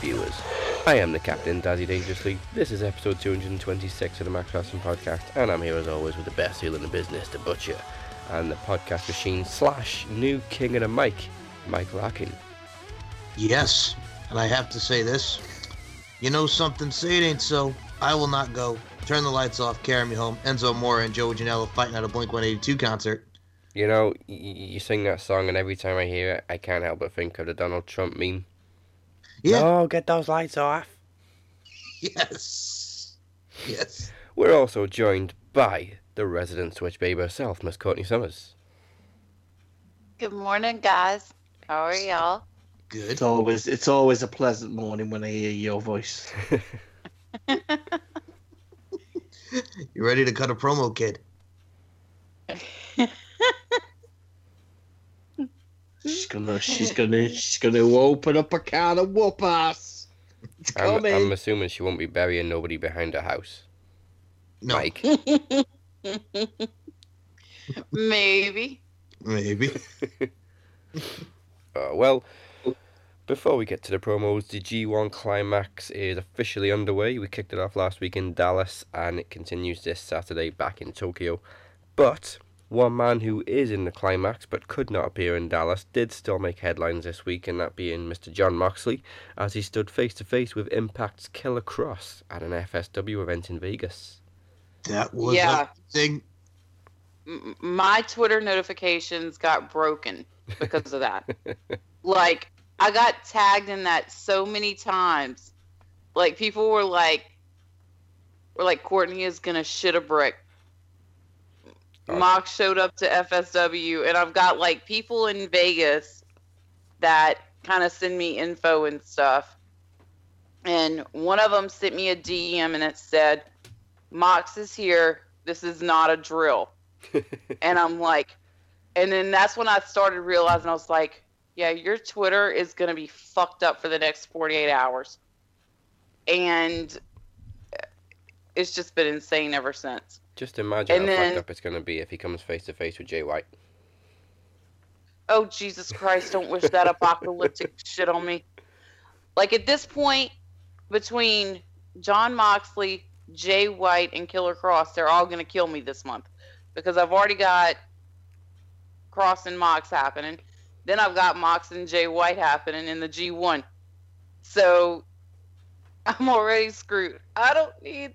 viewers. I am the Captain Daddy Dangerously. This is episode 226 of the Max Wrestling Podcast, and I'm here as always with the best heel in the business, the Butcher, and the podcast machine slash new king of the mic, Mike Larkin. Yes, and I have to say this. You know something? Say it ain't so. I will not go. Turn the lights off. Carry me home. Enzo Amore and Joe Janela fighting at a Blink 182 concert. You know, you sing that song, and every time I hear it, I can't help but think of the Donald Trump meme. Yeah. Oh, get those lights off. Yes. Yes. We're also joined by the resident Switch Babe herself, Miss Courtney Summers. Good morning, guys. How are y'all? Good. It's always it's always a pleasant morning when I hear your voice. You ready to cut a promo, kid? She's gonna she's gonna she's gonna open up a can of whoop ass. It's I'm, coming. I'm assuming she won't be burying nobody behind her house. No. Mike. Maybe. Maybe. Uh, well, before we get to the promos, the G1 Climax is officially underway. We kicked it off last week in Dallas, and it continues this Saturday back in Tokyo. But one man who is in the climax but could not appear in Dallas did still make headlines this week, and that being Mr. Jon Moxley, as he stood face to face with Impact's Killer Kross at an FSW event in Vegas. That was Yeah. thing. M- my Twitter notifications got broken because of that. like, I got tagged in that so many times. Like, people were like, were like, Courtney is gonna shit a brick. Mox showed up to FSW, and I've got like people in Vegas that kind of send me info and stuff. And one of them sent me a DM, and it said, "Mox is here. This is not a drill." and I'm like, and then that's when I started realizing I was like, yeah, your Twitter is gonna be fucked up for the next 48 hours, and it's just been insane ever since. Just imagine And how then- fucked up it's going to be if he comes face to face with Jay White. Oh Jesus Christ! Don't wish that apocalyptic shit on me. Like at this point, between Jon Moxley, Jay White, and Killer Kross, they're all gonna kill me this month because I've already got Kross and Mox happening. Then I've got Mox and Jay White happening in the G1. So I'm already screwed. I don't need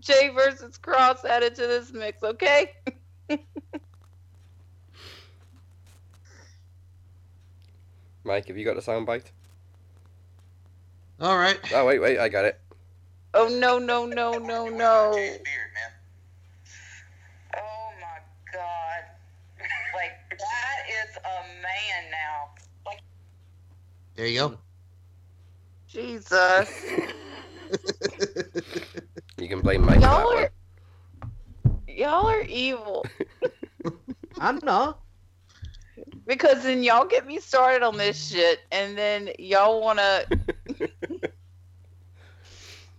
Jay versus Kross added to this mix, okay? Mike, have you got the soundbite? All right. Oh, wait, wait, I got it. Oh no no no no no! Oh my god. Like that is a man now. Like There you go. Jesus. You can blame Mike Y'all one. are y'all are evil I'm not. because then y'all get me started on this shit, and then y'all wanna.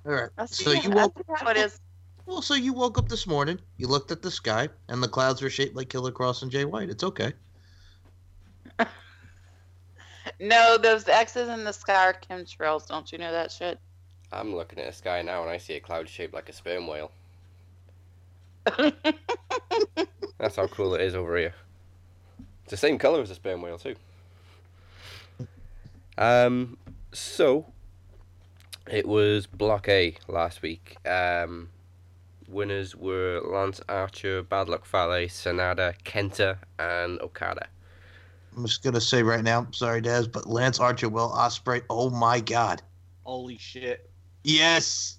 All right. So you woke. see how it is. Well, so you woke up this morning. You looked at the sky, and the clouds were shaped like Killer Kross and Jay White. It's okay. No, those X's in the sky are chemtrails. Don't you know that shit? I'm looking at the sky now and I see a cloud shaped like a sperm whale. That's how cool it is over here. It's the same colour as a sperm whale too. Um, so it was Block A last week. Um, winners were Lance Archer, Bad Luck Fale, Sanada, Kenta, and Okada. I'm just gonna say right now. Sorry, Daz, but Lance Archer, Will Ospreay. Oh my God. Holy shit. Yes.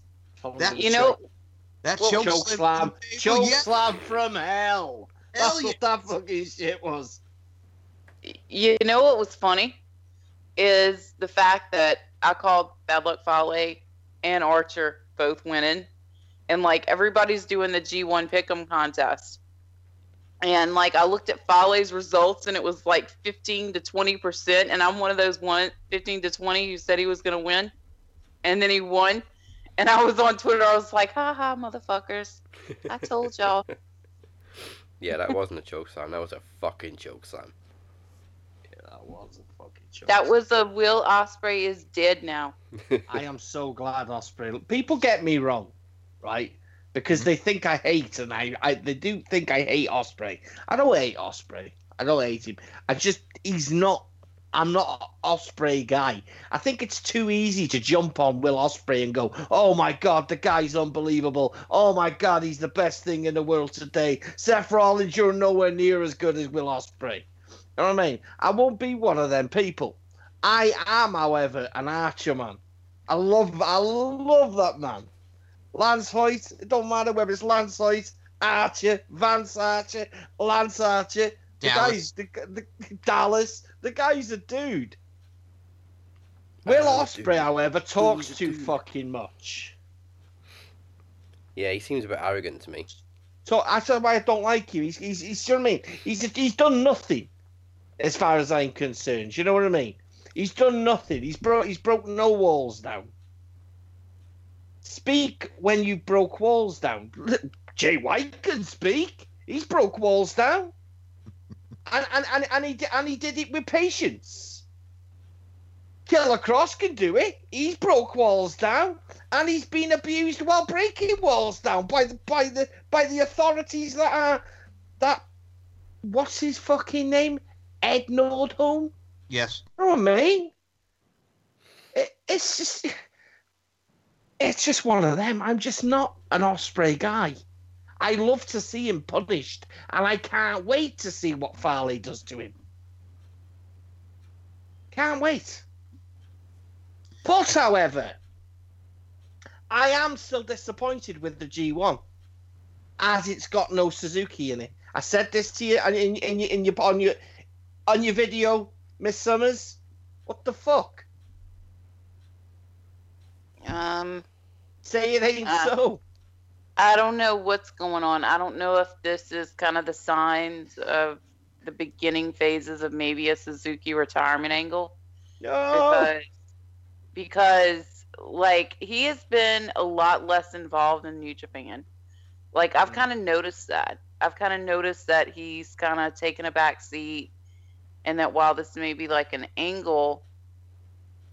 That- you know, That Well, choke, choke slam. slam. from Choke yeah. slam from hell. Hell That's what that fucking shit was. you know what was funny is the fact that I called Bad Luck Fale and Archer both winning, and like everybody's doing the G1 Pick'em contest, and like I looked at Fale's results and it was like 15 to 20 percent, and I'm one of those one 15 to 20 who said he was gonna win, and then he won, and I was on Twitter, I was like, ha ha, motherfuckers, I told y'all. Yeah, that wasn't a choke slam. That was a fucking joke, slam. Yeah, that was a fucking choice. That was a Will Ospreay is dead now. I am so glad Ospreay. People get me wrong, right? Because they think I hate, and I, I they do think I hate Ospreay. I don't hate Ospreay. I don't hate him. I just he's not. I'm not Ospreay guy. I think it's too easy to jump on Will Ospreay and go, "Oh my God, the guy's unbelievable! Oh my God, he's the best thing in the world today." Seth Rollins, you're nowhere near as good as Will Ospreay. You know what I mean? I won't be one of them people. I am, however, an Archer man. I love, I love that man. Lance Hoyt. It don't matter whether it's Lance Hoyt, Archer, Vance Archer, Lance Archer. The Dallas. guy's the, the Dallas. The guy's a dude. Will Ospreay, however, talks too fucking much. yeah, he seems a bit arrogant to me. So that's why I don't like him. He's, he's, he's, you know what I mean? He's, he's done nothing, as far as I'm concerned. You know what I mean? He's done nothing. He's broke. He's broken no walls down. Speak when you broke walls down. Jay White can speak. He's broke walls down, and and and, and he di- and he did it with patience. Killer Kross can do it. He's broke walls down, and he's been abused while breaking walls down by the by the by the authorities that are that. What's his fucking name? Ed Nordholm. Yes. You know what I mean? It, it's just, it's just one of them. I'm just not an Ospreay guy. I love to see him punished, and I can't wait to see what Farley does to him. Can't wait. But, however, I am still disappointed with the G1, as it's got no Suzuki in it. I said this to you in, in, in, your- in your on your on your video Miss Summers, what the fuck? Um, Say it ain't Uh, so. I don't know what's going on. I don't know if this is kind of the signs of the beginning phases of maybe a Suzuki retirement angle. No. because because like he has been a lot less involved in New Japan. Like I've mm. kind of noticed that. I've kind of noticed that he's kind of taken a back seat, and that while this may be like an angle,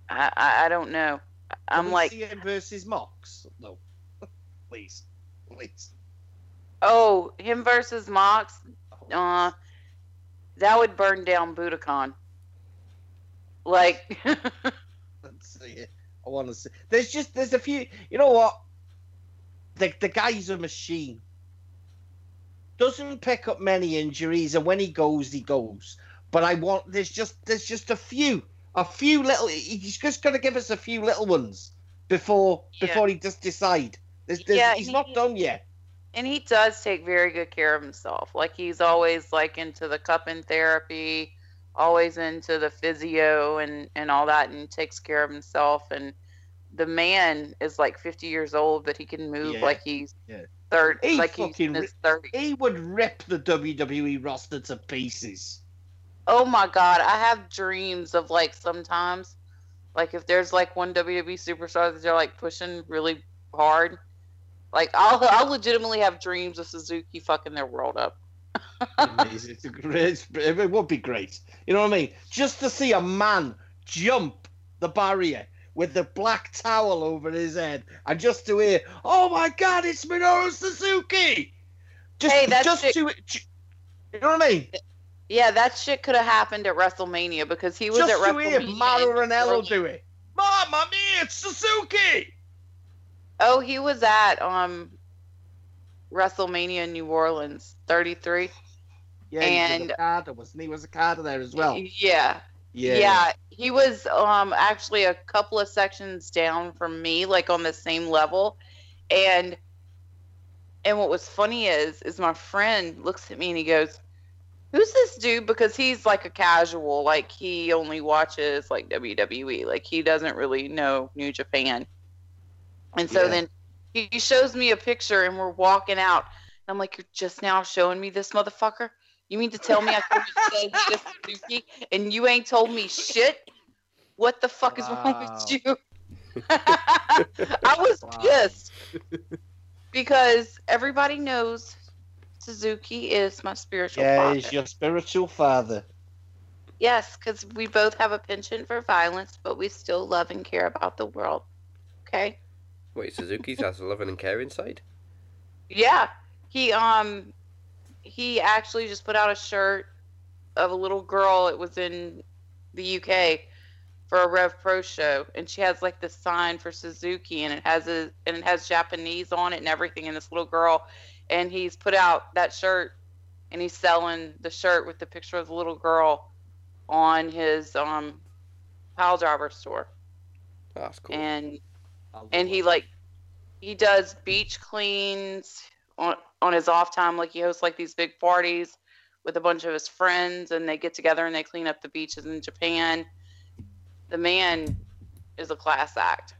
I I, I don't know. I'm like, him versus Mox. No, please, please. oh, him versus Mox. Uh, that would burn down Budokan. Like, Let's see it. I want to see. There's just there's a few. You know what? The the guy's a machine. Doesn't pick up many injuries, and when he goes, he goes. But I want there's just there's just a few, a few little. He's just gonna give us a few little ones before Yeah. before he just decide. There's, there's, Yeah, he's he- not done yet. and he does take very good care of himself. Like he's always like into the cupping therapy, always into the physio and and all that, and takes care of himself. And the man is like 50 years old, but he can move Yeah, like he's yeah. third, He like he's in his 30s. He would rip the WWE roster to pieces. Oh my god, I have dreams of like sometimes, like if there's like one WWE superstar that they're like pushing really hard, like I'll I'll legitimately have dreams of Suzuki fucking their world up. Amazing. Great, it would be great. You know what I mean? Just to see a man jump the barrier with the black towel over his head and just to hear, oh my god, it's Minoru Suzuki! Just, Hey, that just shit- to, you know what I mean? Yeah, that shit could have happened at WrestleMania because he was Just at to hear WrestleMania. Mauro in Ranallo do it. Mamma mia, it's Suzuki! Oh, he was at um WrestleMania in New Orleans, 33. Yeah, he was And- a Carter, wasn't he? He was a Carter there as well. Yeah. Yeah. he was um actually a couple of sections down from me, like on the same level. And and what was funny is is my friend looks at me and he goes, Who's this dude? Because he's like a casual, like he only watches like WWE. Like he doesn't really know New Japan. And so Yeah. then he he shows me a picture and we're walking out. And I'm like, You're just now showing me this motherfucker? You mean to tell me I can say this Suzuki and you ain't told me shit? What the fuck is wrong with you? I was Wow. pissed because everybody knows Suzuki is my spiritual Yeah, father. he's your spiritual father. Yes, because we both have a penchant for violence, but we still love and care about the world. Okay. Wait, Suzuki's has a loving and caring side? Yeah. He um he actually just put out a shirt of a little girl. It was in the UK for a Rev Pro show, and she has like the sign for Suzuki, and it has a and it has Japanese on it and everything. And this little girl, and he's put out that shirt, and he's selling the shirt with the picture of the little girl on his um pile driver store, That's cool. and and he like he does beach cleans on on his off time like he hosts like these big parties with a bunch of his friends and they get together and they clean up the beaches in Japan. The man is a class act.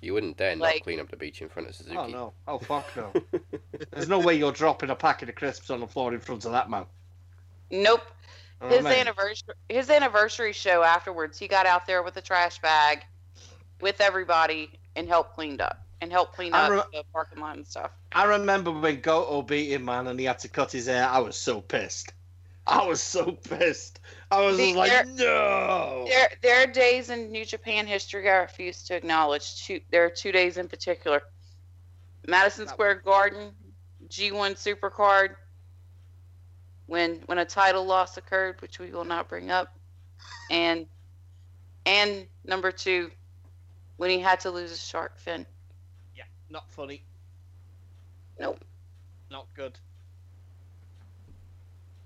You wouldn't dare not clean up the beach in front of Suzuki. Oh no! Oh fuck no! There's no way you're dropping a packet of crisps on the floor in front of that man. Nope. You know His what I mean? anniversary his anniversary show afterwards, he got out there with a trash bag with everybody and help cleaned up and help clean up re- the parking lot and stuff. I remember when Goto beat him, man, and he had to cut his hair. I was so pissed. I was so pissed. I was See, like, there- no. There, there are days in New Japan history I refuse to acknowledge. Two, there are two days in particular. Madison Square Garden, G1 Supercard, when when a title loss occurred, which we will not bring up, and and number two, when he had to lose a shark fin. Yeah, not funny. Nope. Not good.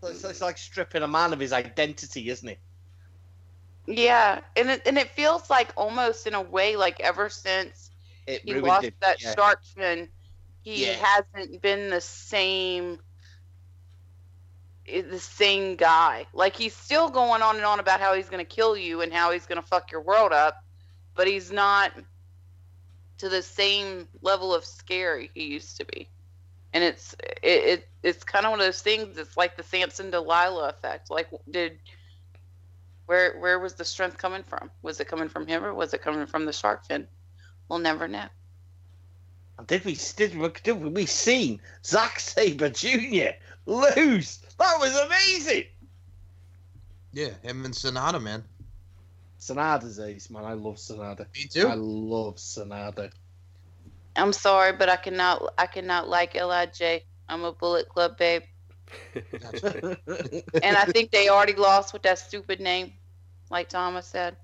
It's, it's like stripping a man of his identity, isn't it? Yeah, and it and it feels like almost in a way like ever since It he lost it. that yeah. shark fin, he Yeah. hasn't been the same eh, the same guy. Like he's still going on and on about how he's gonna kill you and how he's gonna fuck your world up, but he's not to the same level of scary he used to be. And it's it, it it's kind of one of those things. It's like the Samson Delilah effect. Like did where where was the strength coming from? Was it coming from him or was it coming from the shark fin? We'll never know. And did we did we, did we seen Zack Sabre Jr. lose? That was amazing. Yeah, him and Sanada, man. Sanada's ace, man. I love Sanada. Me too. I love Sanada. I'm sorry, but I cannot I cannot like LIJ. I'm a Bullet Club babe, and I think they already lost with that stupid name, like Thomas said.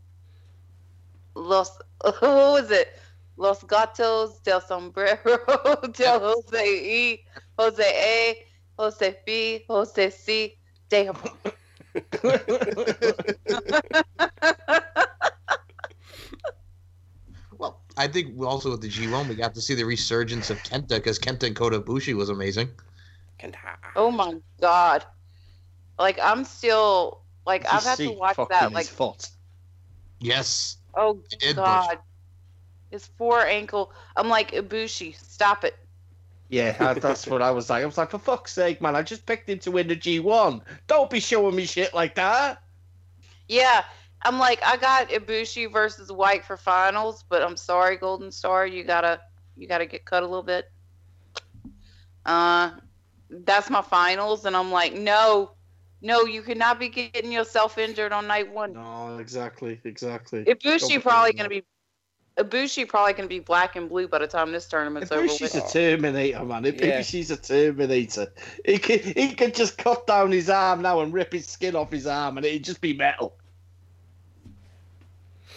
Los what was it? Los Gatos del Sombrero del Jose E, Jose A, Jose B, Jose C. Damn. Well, I think also with the G1 we got to see the resurgence of Kenta because Kenta and Kota Ibushi was amazing. Kenta. Oh my god. Like I'm still like I've had to watch that his like foot. Yes, oh I did, Bush. god. His four ankle. I'm like Ibushi, stop it. Yeah, I- that's what I was like. I was like, for fuck's sake, man! I just picked him to win the G1. Don't be showing me shit like that. Yeah. I'm like I got Ibushi versus White for finals, but I'm sorry, Golden Star, you gotta you gotta get cut a little bit. Uh that's my finals, and I'm like, no, no, you cannot be getting yourself injured on night one. No, exactly, exactly. Ibushi Don't probably gonna be Ibushi probably gonna be black and blue by the time this tournament's over Ibushi's a Terminator, man. Yeah. Ibushi's a Terminator. He he can just cut down his arm now and rip his skin off his arm, and it'd just be metal.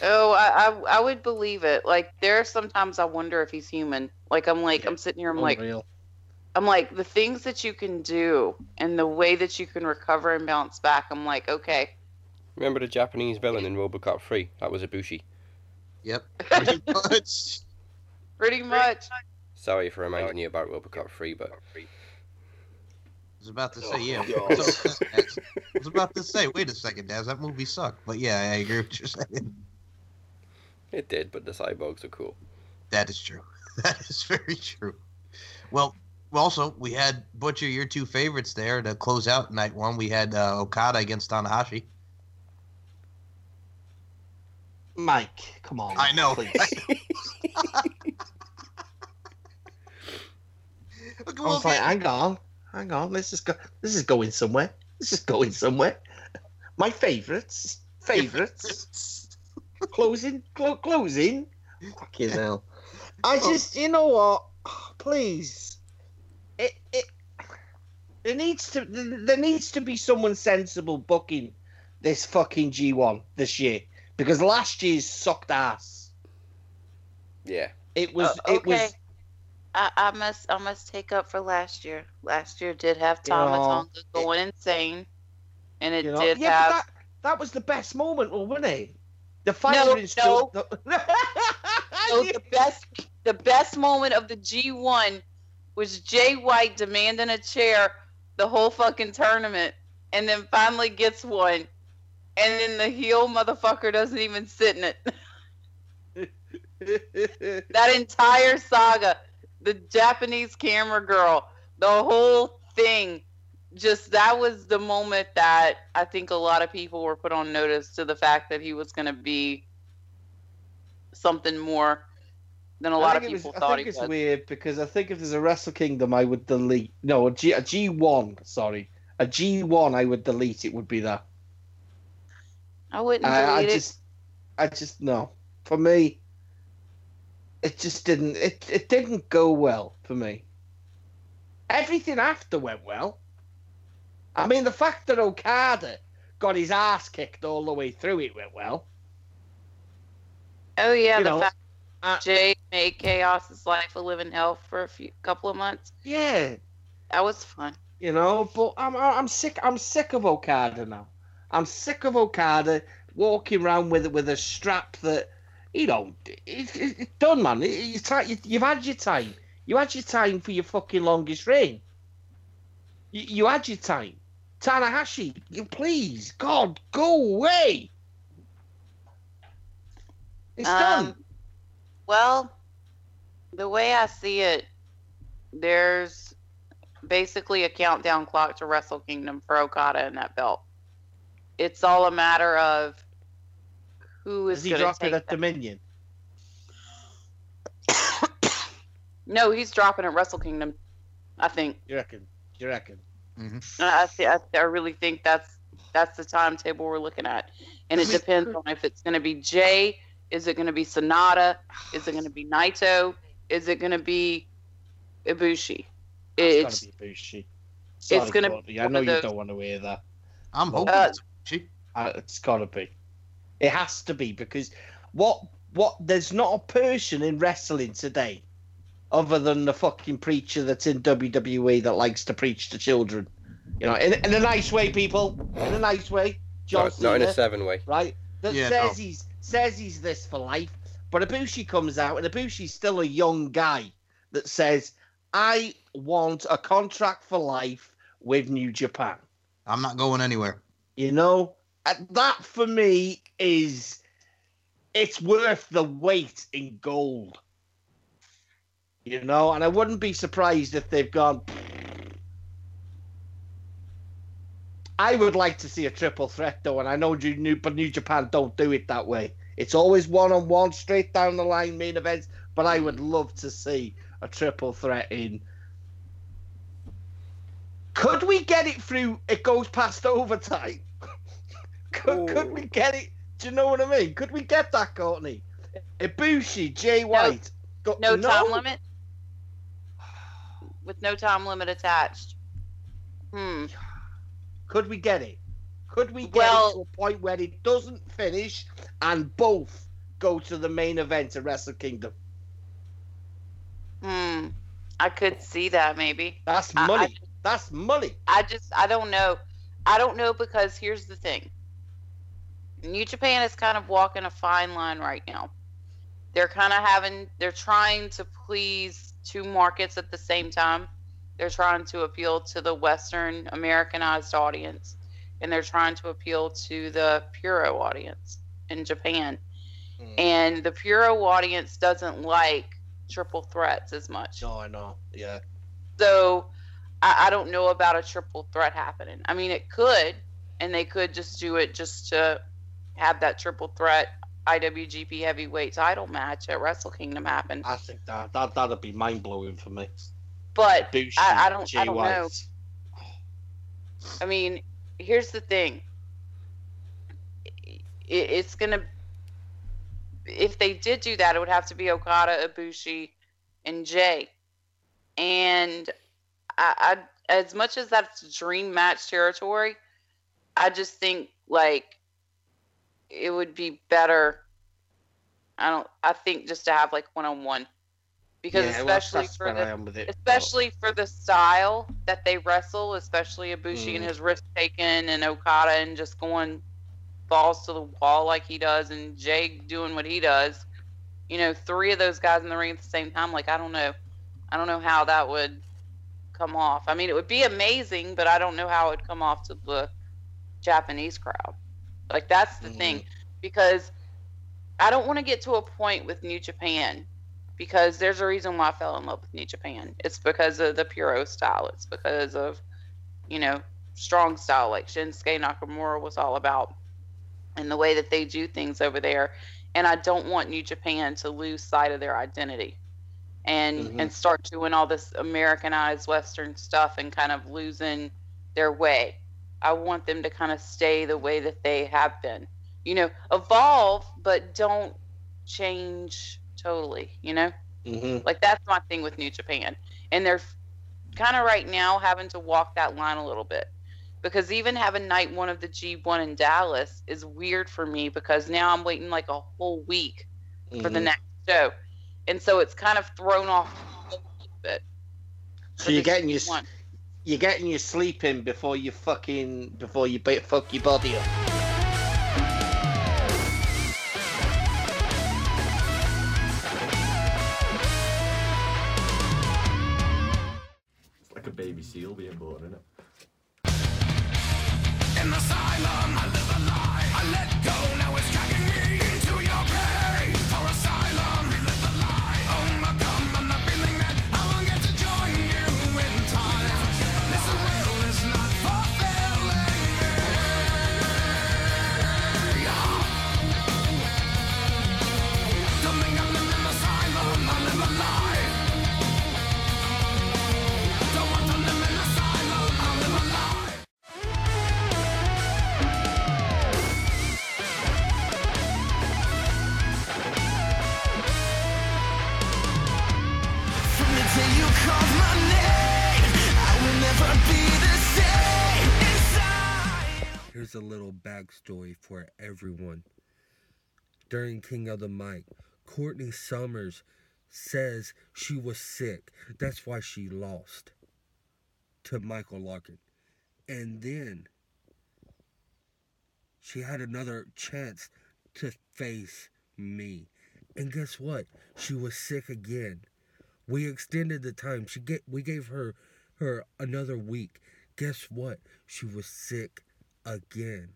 Oh, I, I I would believe it. Like there are sometimes I wonder if he's human. Like I'm like I'm sitting here, I'm like I'm like the things that you can do and the way that you can recover and bounce back. I'm like, okay, Remember the Japanese villain in Robocop 3? That was Ibushi. yep. Pretty much. pretty much. Sorry for reminding you about Robocop 3, but I was about to say, yeah. Oh, So, I was about to say, wait a second, Daz, that movie sucked. But yeah, I agree with what you're saying. It did. But the cyborgs are cool. That is true. That is very true. Well, also we had Butcher, your two favorites there to close out night one. We had uh, Okada against Tanahashi. Mike, come on. I know. please. Look, I was like, hang on, hang on. This is go- this is going somewhere. This is going somewhere. My favourites. Favourites. Closing. Clo- closing. Fucking hell. I just, you know what? Please. It, it, there needs to, there needs to be someone sensible booking this fucking G1 this year because last year's sucked ass. Yeah. It was, Uh, it was. okay. I, I must I must take up for last year. Last year did have Tama know, Tonga going insane, and it You know, did yeah, have. but that, that was the best moment, wasn't it? The firing no. no. So the best the best moment of the G1 was Jay White demanding a chair the whole fucking tournament, and then finally gets one, and then the heel motherfucker doesn't even sit in it. that entire saga, the Japanese camera girl, the whole thing, just that was the moment that I think a lot of people were put on notice to the fact that he was going to be something more than a I lot of people it was- people I think he it's was. weird because I think if there's a Wrestle Kingdom, I would delete. No, a G a G one. Sorry, a G one. I would delete. It would be that. I wouldn't I, I just, I just no. For me, it just didn't. It it didn't go well for me. Everything after went well. I mean, the fact that Okada got his ass kicked all the way through it went well. Oh yeah, you the know, fact uh, that Jay made Chaos's life a living hell for a few couple of months. Yeah, That was fun. you know. But I'm I'm sick. I'm sick of Okada now. I'm sick of Okada walking around with with a strap that you know it's it, it's done, man. It, it's ti- you, you've had your time. You had your time for your fucking longest reign. You, you had your time. Tanahashi, you please, God, go away. It's done. Um, well, the way I see it, there's basically a countdown clock to Wrestle Kingdom for Okada and that belt. It's all a matter of who is Is he going to dropping take at that. Dominion? No, he's dropping at Wrestle Kingdom. I think. You reckon? You reckon? I, I, thi- I, I really think that's that's the timetable we're looking at, and it depends on if it's going to be Jay, is it going to be Sanada, is it going to be Naito, is it going to be Ibushi? It's, It's gotta be Bushi. it's gonna be I know you those- don't want to hear that. I'm hoping Uh, it's she. Uh, it's gotta be. It has to be because what what there's not a person in wrestling today other than the fucking preacher that's in WWE that likes to preach to children. You know, in, in a nice way, people. In a nice way. John Not, not in a seven way. right? That Yeah, says no. he's says he's this for life. But Ibushi comes out, and Ibushi's still a young guy that says, "I want a contract for life with New Japan." I'm not going anywhere. You know, that for me is it's worth the weight in gold. You know, and I wouldn't be surprised if they've gone. I would like to see a triple threat though, and I know New, New- but New Japan don't do it that way. It's always one on one, straight down the line main events. But I would love to see a triple threat in. Could we get it through? It goes past overtime. could, could we oh. get it? Do you know what I mean? Could we get that, Courtney? Ibushi, Jay White. Go- no time limit. With no time limit attached. Hmm. Could we get it? Could we get Well- it to a point where it doesn't finish and both go to the main event of Wrestle Kingdom? Hmm. I could see that maybe. That's I- I money. That's money. I just I don't know. I don't know because here's the thing. New Japan is kind of walking a fine line right now. They're kind of having they're trying to please two markets at the same time. They're trying to appeal to the Western Americanized audience and they're trying to appeal to the Puro audience in Japan. Mm. And the Puro audience doesn't like triple threats as much. No, I know. Yeah. So I, I don't know about a triple threat happening. I mean, it could, and they could just do it just to have that triple threat IWGP Heavyweight title match at Wrestle Kingdom happen. I think that that that'd be mind blowing for me. But Bushi, I- I don't- Jay I don't White. know. I mean, here's the thing. it, it's gonna. If they did do that, it would have to be Okada, Ibushi, and Jay. And I, I as much as that's dream match territory, I just think like it would be better. I don't. I think just to have like one on one, because Yeah, especially for the it. especially for the style that they wrestle, especially Ibushi and Mm. his risk taking and Okada and just going balls to the wall like he does and Jay doing what he does. You know, three of those guys in the ring at the same time, like I don't know. I don't know how that would come off. I mean it would be amazing, but I don't know how it would come off to the Japanese crowd. Like that's the thing. Because I don't want to get to a point with New Japan because there's a reason why I fell in love with New Japan. It's because of the Puro style. It's because of, you know, strong style like Shinsuke Nakamura was all about and the way that they do things over there. And I don't want New Japan to lose sight of their identity and Mhm. and start doing all this Americanized Western stuff and kind of losing their way. I want them to kind of stay the way that they have been. You know, evolve, but don't change totally, you know? hmm Like that's my thing with New Japan. And they're kind of right now having to walk that line a little bit. Because even having night one of the G1 in Dallas is weird for me because now I'm waiting like a whole week for the Mhm. next show. And so it's kind of thrown off a little bit. So you're getting your G1. You're getting your sleep in before you fucking before you ba- fuck your body up. It's like a baby seal being born, isn't it? From backstory for everyone. During King of the Mic, Courtney Summers says she was sick. That's why she lost to Michael Larkin. And then she had another chance to face me. And guess what? She was sick again. We extended the time. She get we gave her her another week. Guess what? She was sick again.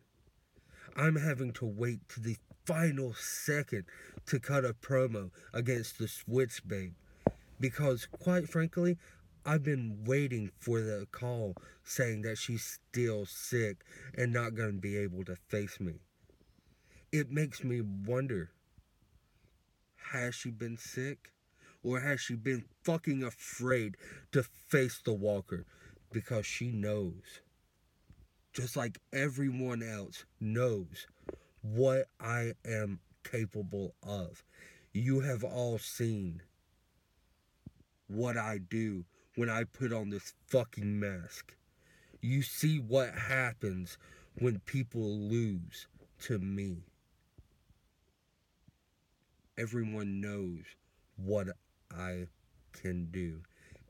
I'm having to wait to the final second to cut a promo against the Switch Babe. Because quite frankly, I've been waiting for the call saying that she's still sick and not going to be able to face me. It makes me wonder has she been sick? Or has she been fucking afraid to face the walker? Because she knows, just like everyone else knows, what I am capable of. You have all seen what I do when I put on this fucking mask. You see what happens when people lose to me. Everyone knows what I can do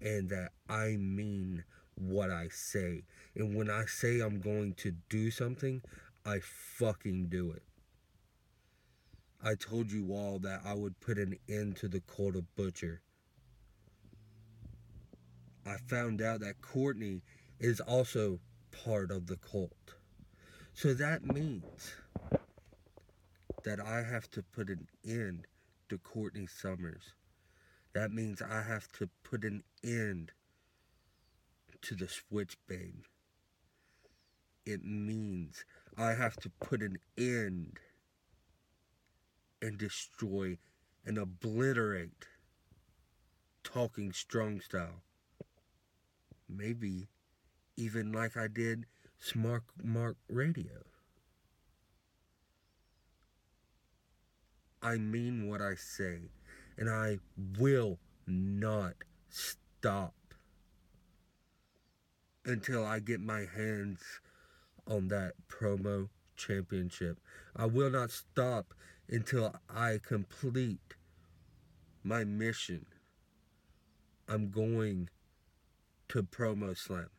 and that I mean what I say. And when I say I'm going to do something, I fucking do it. I told you all that I would put an end to the cult of Butcher. I found out that Courtney is also part of the cult. So that means that I have to put an end to Courtney Summers. That means I have to put an end to the Switch Babe. It means I have to put an end and destroy and obliterate talking strong style. Maybe even like I did Smart Mark Radio. I mean what I say, and I will not stop until I get my hands on that promo championship. I will not stop until I complete my mission. I'm going to Promo Slam.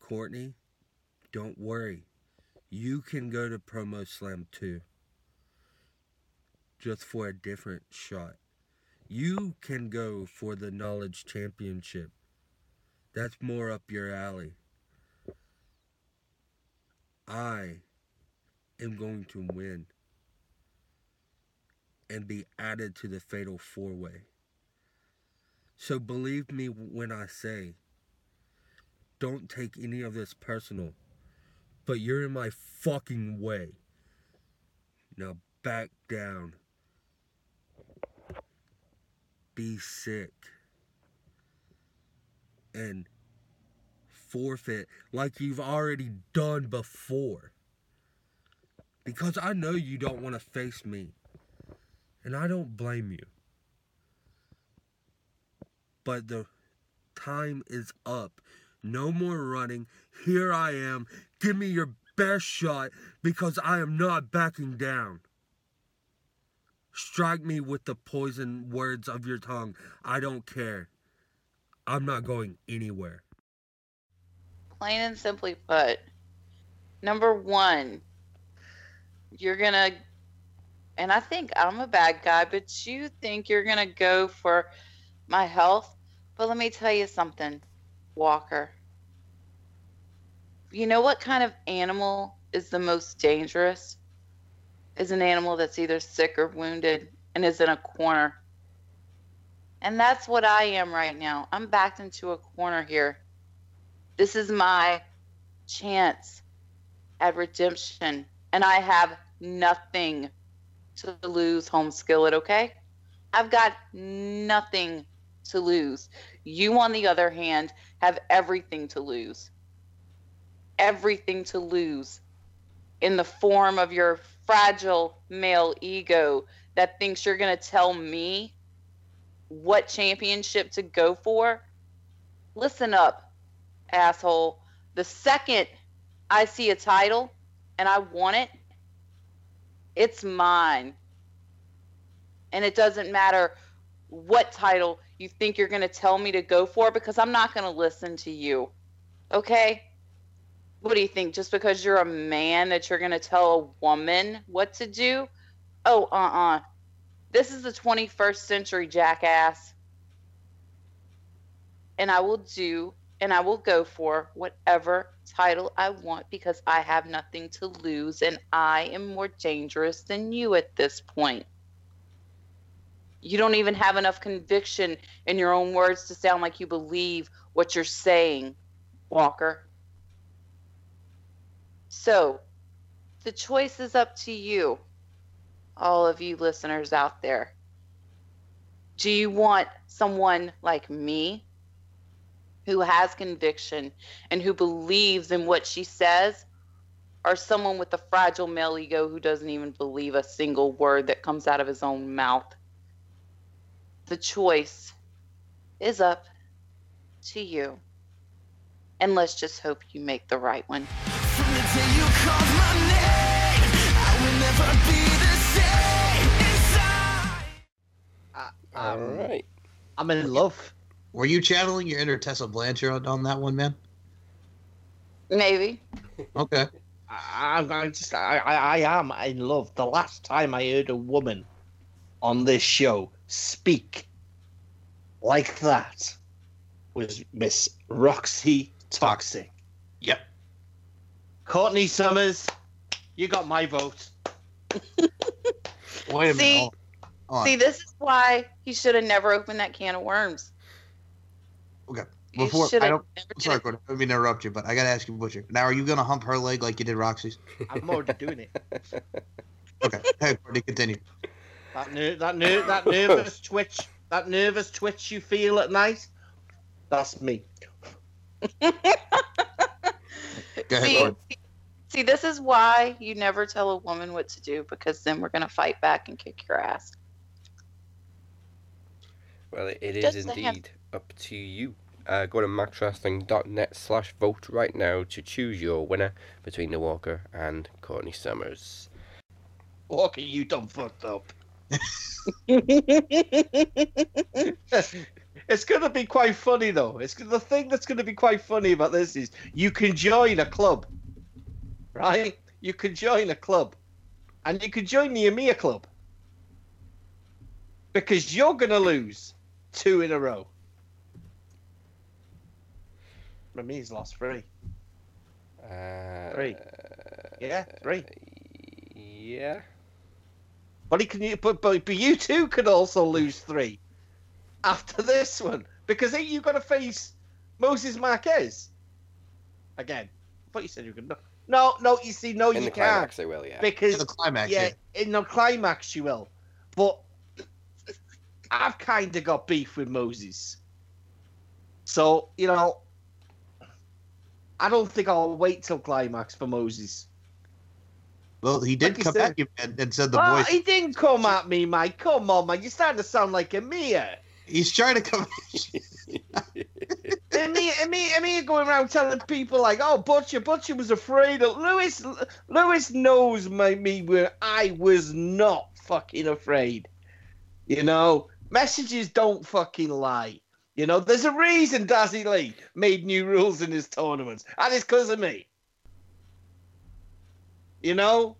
Courtney, don't worry. You can go to Promo Slam too. Just for a different shot. You can go for the Knowledge Championship. That's more up your alley. I am going to win and be added to the Fatal Four Way. So believe me when I say, don't take any of this personal, but you're in my fucking way. Now back down. Be sick. And forfeit like you've already done before. Because I know you don't want to face me. And I don't blame you. But the time is up. No more running. Here I am. Give me your best shot because I am not backing down. Strike me with the poison words of your tongue. I don't care. I'm not going anywhere. Plain and simply put, number one, you're gonna, and I think I'm a bad guy, but you think you're gonna go for my health. But let me tell you something, Walker. You know what kind of animal is the most dangerous? Is an animal that's either sick or wounded and is in a corner. And that's what I am right now. I'm backed into a corner here. This is my chance at redemption. And I have nothing to lose, home skillet, okay? I've got nothing to lose. You, on the other hand, have everything to lose. Everything to lose in the form of your fragile male ego that thinks you're going to tell me what championship to go for. Listen up, asshole. The second I see a title and I want it, it's mine. And it doesn't matter what title you think you're going to tell me to go for because I'm not going to listen to you. Okay? What do you think? Just because you're a man that you're going to tell a woman what to do? Oh, uh uh This is the 21st century, jackass. And I will do and I will go for whatever title I want because I have nothing to lose and I am more dangerous than you at this point. You don't even have enough conviction in your own words to sound like you believe what you're saying, Walker. So, the choice is up to you, all of you listeners out there. Do you want someone like me who has conviction and who believes in what she says, or someone with a fragile male ego who doesn't even believe a single word that comes out of his own mouth? The choice is up to you. And let's just hope you make the right one. All Um, right. I'm in love. Were you channeling your inner Tessa Blanchard on, on that one, man? Maybe. Okay. I, I'm I'm just I, I I am in love. The last time I heard a woman on this show speak like that was Miss Roxy Toxic. Yep. Courtney Summers, you got my vote. Wait a minute. See- hold- hold on. See, this is why he should have never opened that can of worms. Okay. Before I don't. never sorry, it. Courtney. I don't mean to interrupt you, but I gotta ask you, Butcher. Now, are you gonna hump her leg like you did Roxy's? I'm already doing it. Okay. hey, Courtney, continue. That ner- that ner- that nervous twitch, that nervous twitch you feel at night, that's me. Go ahead, See, Courtney. See, this is why you never tell a woman what to do because then we're gonna fight back and kick your ass. Well, it, it is Just saying. indeed up to you. Uh, go to maxwrestling.net slash vote right now to choose your winner between the Walker and Courtney Summers. Walker, you done fucked up. it's gonna be quite funny though. It's the thing that's gonna be quite funny about this is you can join a club, right? You can join a club, and you can join the EMEA club because you're gonna lose two in a row. Rami's lost three. Uh, Three. Yeah, three. Yeah. But he can, but, but but you too could also lose three after this one because ain't you got to face Moses Marquez again? I thought you said you were gonna. No, no. You see, no, In you the can't climax, they will, yeah. because In the climax, yeah, yeah. in the climax you will. But I've kind of got beef with Moses, so you know, I don't think I'll wait till climax for Moses. Well, he did Like come said- at you and, and said the well, voice. he didn't come at me, Mike. Come on, man. You're starting to sound like a Mia. He's trying to come. and me, and me, and me going around telling people like, "Oh, Butcher, Butcher was afraid of Lewis." Lewis knows my, me where I was not fucking afraid. You know, messages don't fucking lie. You know, there's a reason Dazzy Lee made new rules in his tournaments, and it's because of me. You know,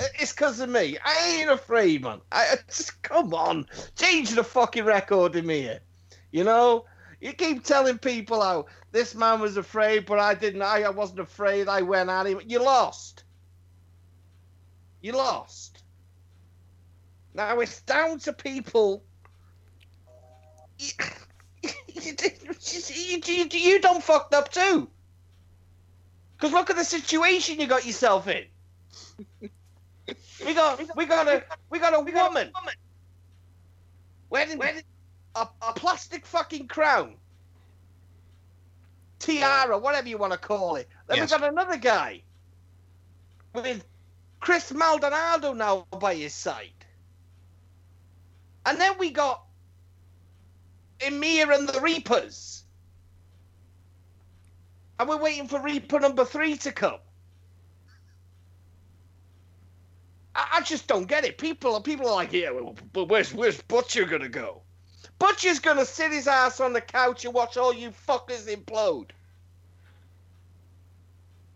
it's because of me. I ain't afraid, man. I I just come on, change the fucking record in here. You know, you keep telling people how this man was afraid, but I didn't. I, I wasn't afraid. I went at him. You lost. You lost. Now it's down to people. You, you, you, you done fucked up too. Because look at the situation you got yourself in. We got we got a we got a woman wearing a, a plastic fucking crown, tiara, whatever you want to call it. Then Yes. we got another guy with Chris Maldonado now by his side, and then we got Emir and the Reapers, and we're waiting for Reaper number three to come. I, I just don't get it. People, are people are like, yeah, well, but where's where's Butcher gonna go? Butcher's gonna sit his ass on the couch and watch all you fuckers implode.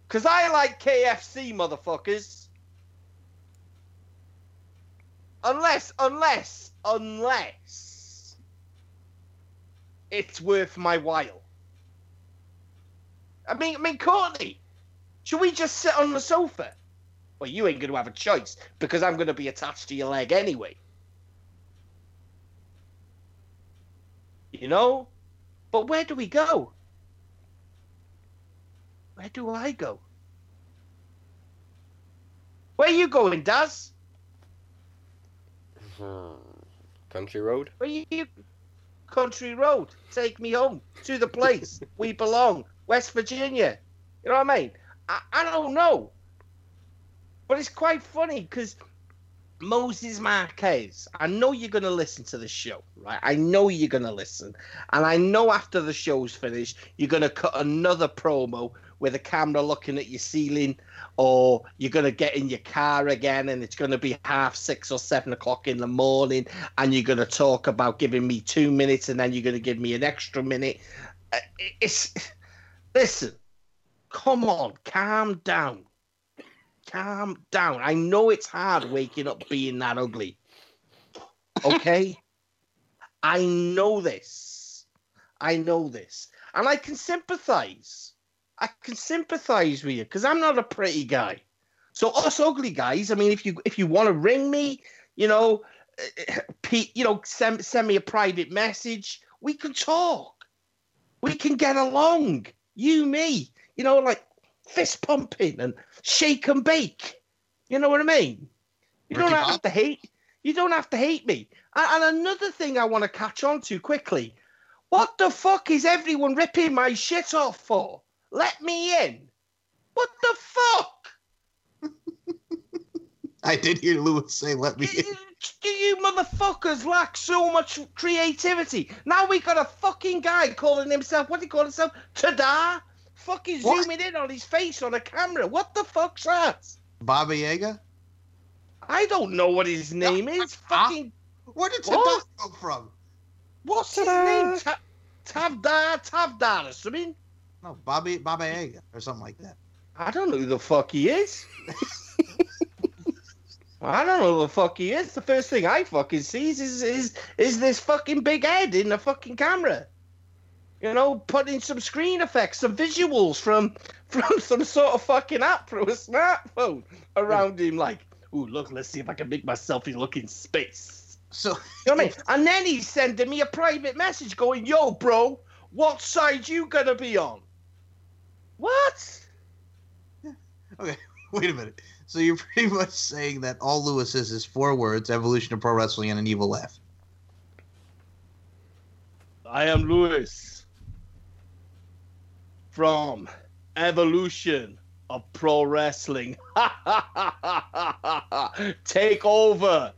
Cause I like KFC, motherfuckers. Unless, unless, unless it's worth my while. I mean, I mean, Courtney, should we just sit on the sofa? Well, you ain't going to have a choice because I'm going to be attached to your leg anyway. You know? But where do we go? Where do I go? Where are you going, Daz? Hmm. Country Road? Where you? Country Road. Take me home to the place we belong, West Virginia. You know what I mean? I, I don't know. But it's quite funny because Moses Marquez, I know you're going to listen to the show, right? I know you're going to listen. And I know after the show's finished, you're going to cut another promo with a camera looking at your ceiling, or you're going to get in your car again and it's going to be half six or seven o'clock in the morning, and you're going to talk about giving me two minutes and then you're going to give me an extra minute. Uh, It's. Listen, come on, calm down calm down. I know it's hard waking up being that ugly. Okay? I know this. I know this. And I can sympathize. I can sympathize with you because I'm not a pretty guy. So us ugly guys, I mean, if you if you want to ring me, you know, uh, Pete, you know, send send me a private message. We can talk. We can get along. You, me, you know, like fist pumping and shake and bake. You know what I mean? You don't have to hate. You don't have to hate me. And, and another thing I want to catch on to quickly. What the fuck is everyone ripping my shit off for? Let me in. What the fuck? I did hear Lewis say, "Let me." in." Do you motherfuckers lack so much creativity? Now we got a fucking guy calling himself, what do you call himself? Tada? Fucking What? zooming in on his face on a camera. What the fuck's that? Baba Yaga. I don't know what his name is. Ah. Fucking, Where did What? Tada come from? what's his Ta-da. name? Ta- Tavda, Tavda or something? No, Bobby Baba or something like that. I don't know who the fuck he is. I don't know who the fuck he is. The first thing I fucking sees is is is this fucking big head in the fucking camera. You know, putting some screen effects, some visuals from from some sort of fucking app through a smartphone around him, like, ooh, look, let's see if I can make myself look in space. So You know what I mean? And then he's sending me a private message going, yo, bro, what side you gonna be on? What? okay, wait a minute. So you're pretty much saying that all Lewis is is four words: evolution of pro wrestling and an evil laugh. I am Lewis from Evolution of Pro Wrestling. Take over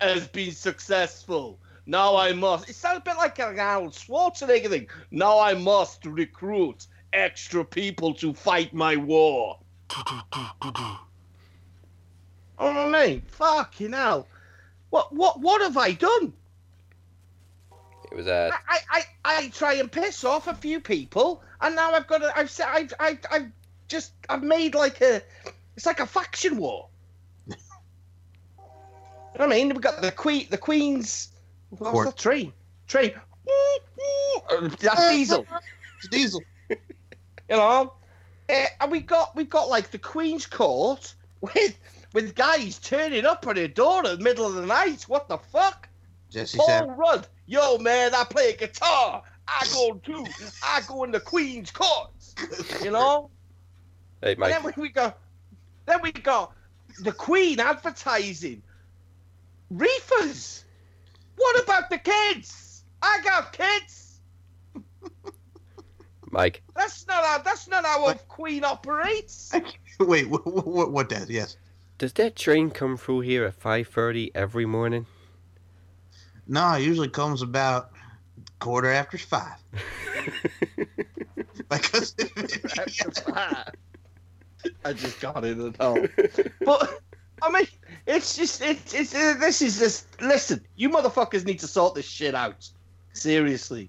has been successful. Now I must. It sounds a bit like an Arnold Schwarzenegger thing. Now I must recruit extra people to fight my war. Oh, I mean, fucking hell. What, what, what have I done? It was uh, I, I, I try and piss off a few people, and now I've got to. I've said. I've, I've, I've just. I've made like a. It's like a faction war. you know what I mean? We've got the queen. The queen's. What's Court. that train? Train. Uh, That's Diesel. It's Diesel. You know. Eh, and we got we got like the Queen's Court with with guys turning up at her door in the middle of the night. What the fuck? Jesse Paul said, Rudd, yo man, I play guitar. I go too. I go in the Queen's Court. You know. hey Mike. And then we, we go. Then we got the Queen advertising reefers. What about the kids? I got kids. Mike, That's not how. That's not how a What? Queen operates. "Wait, what? What? What? Dad? Yes. does that train come through here at five thirty every morning? No, it usually comes about quarter after five. Because I just got it at all. But I mean, it's just it's it's uh, this is just listen. You motherfuckers need to sort this shit out. Seriously,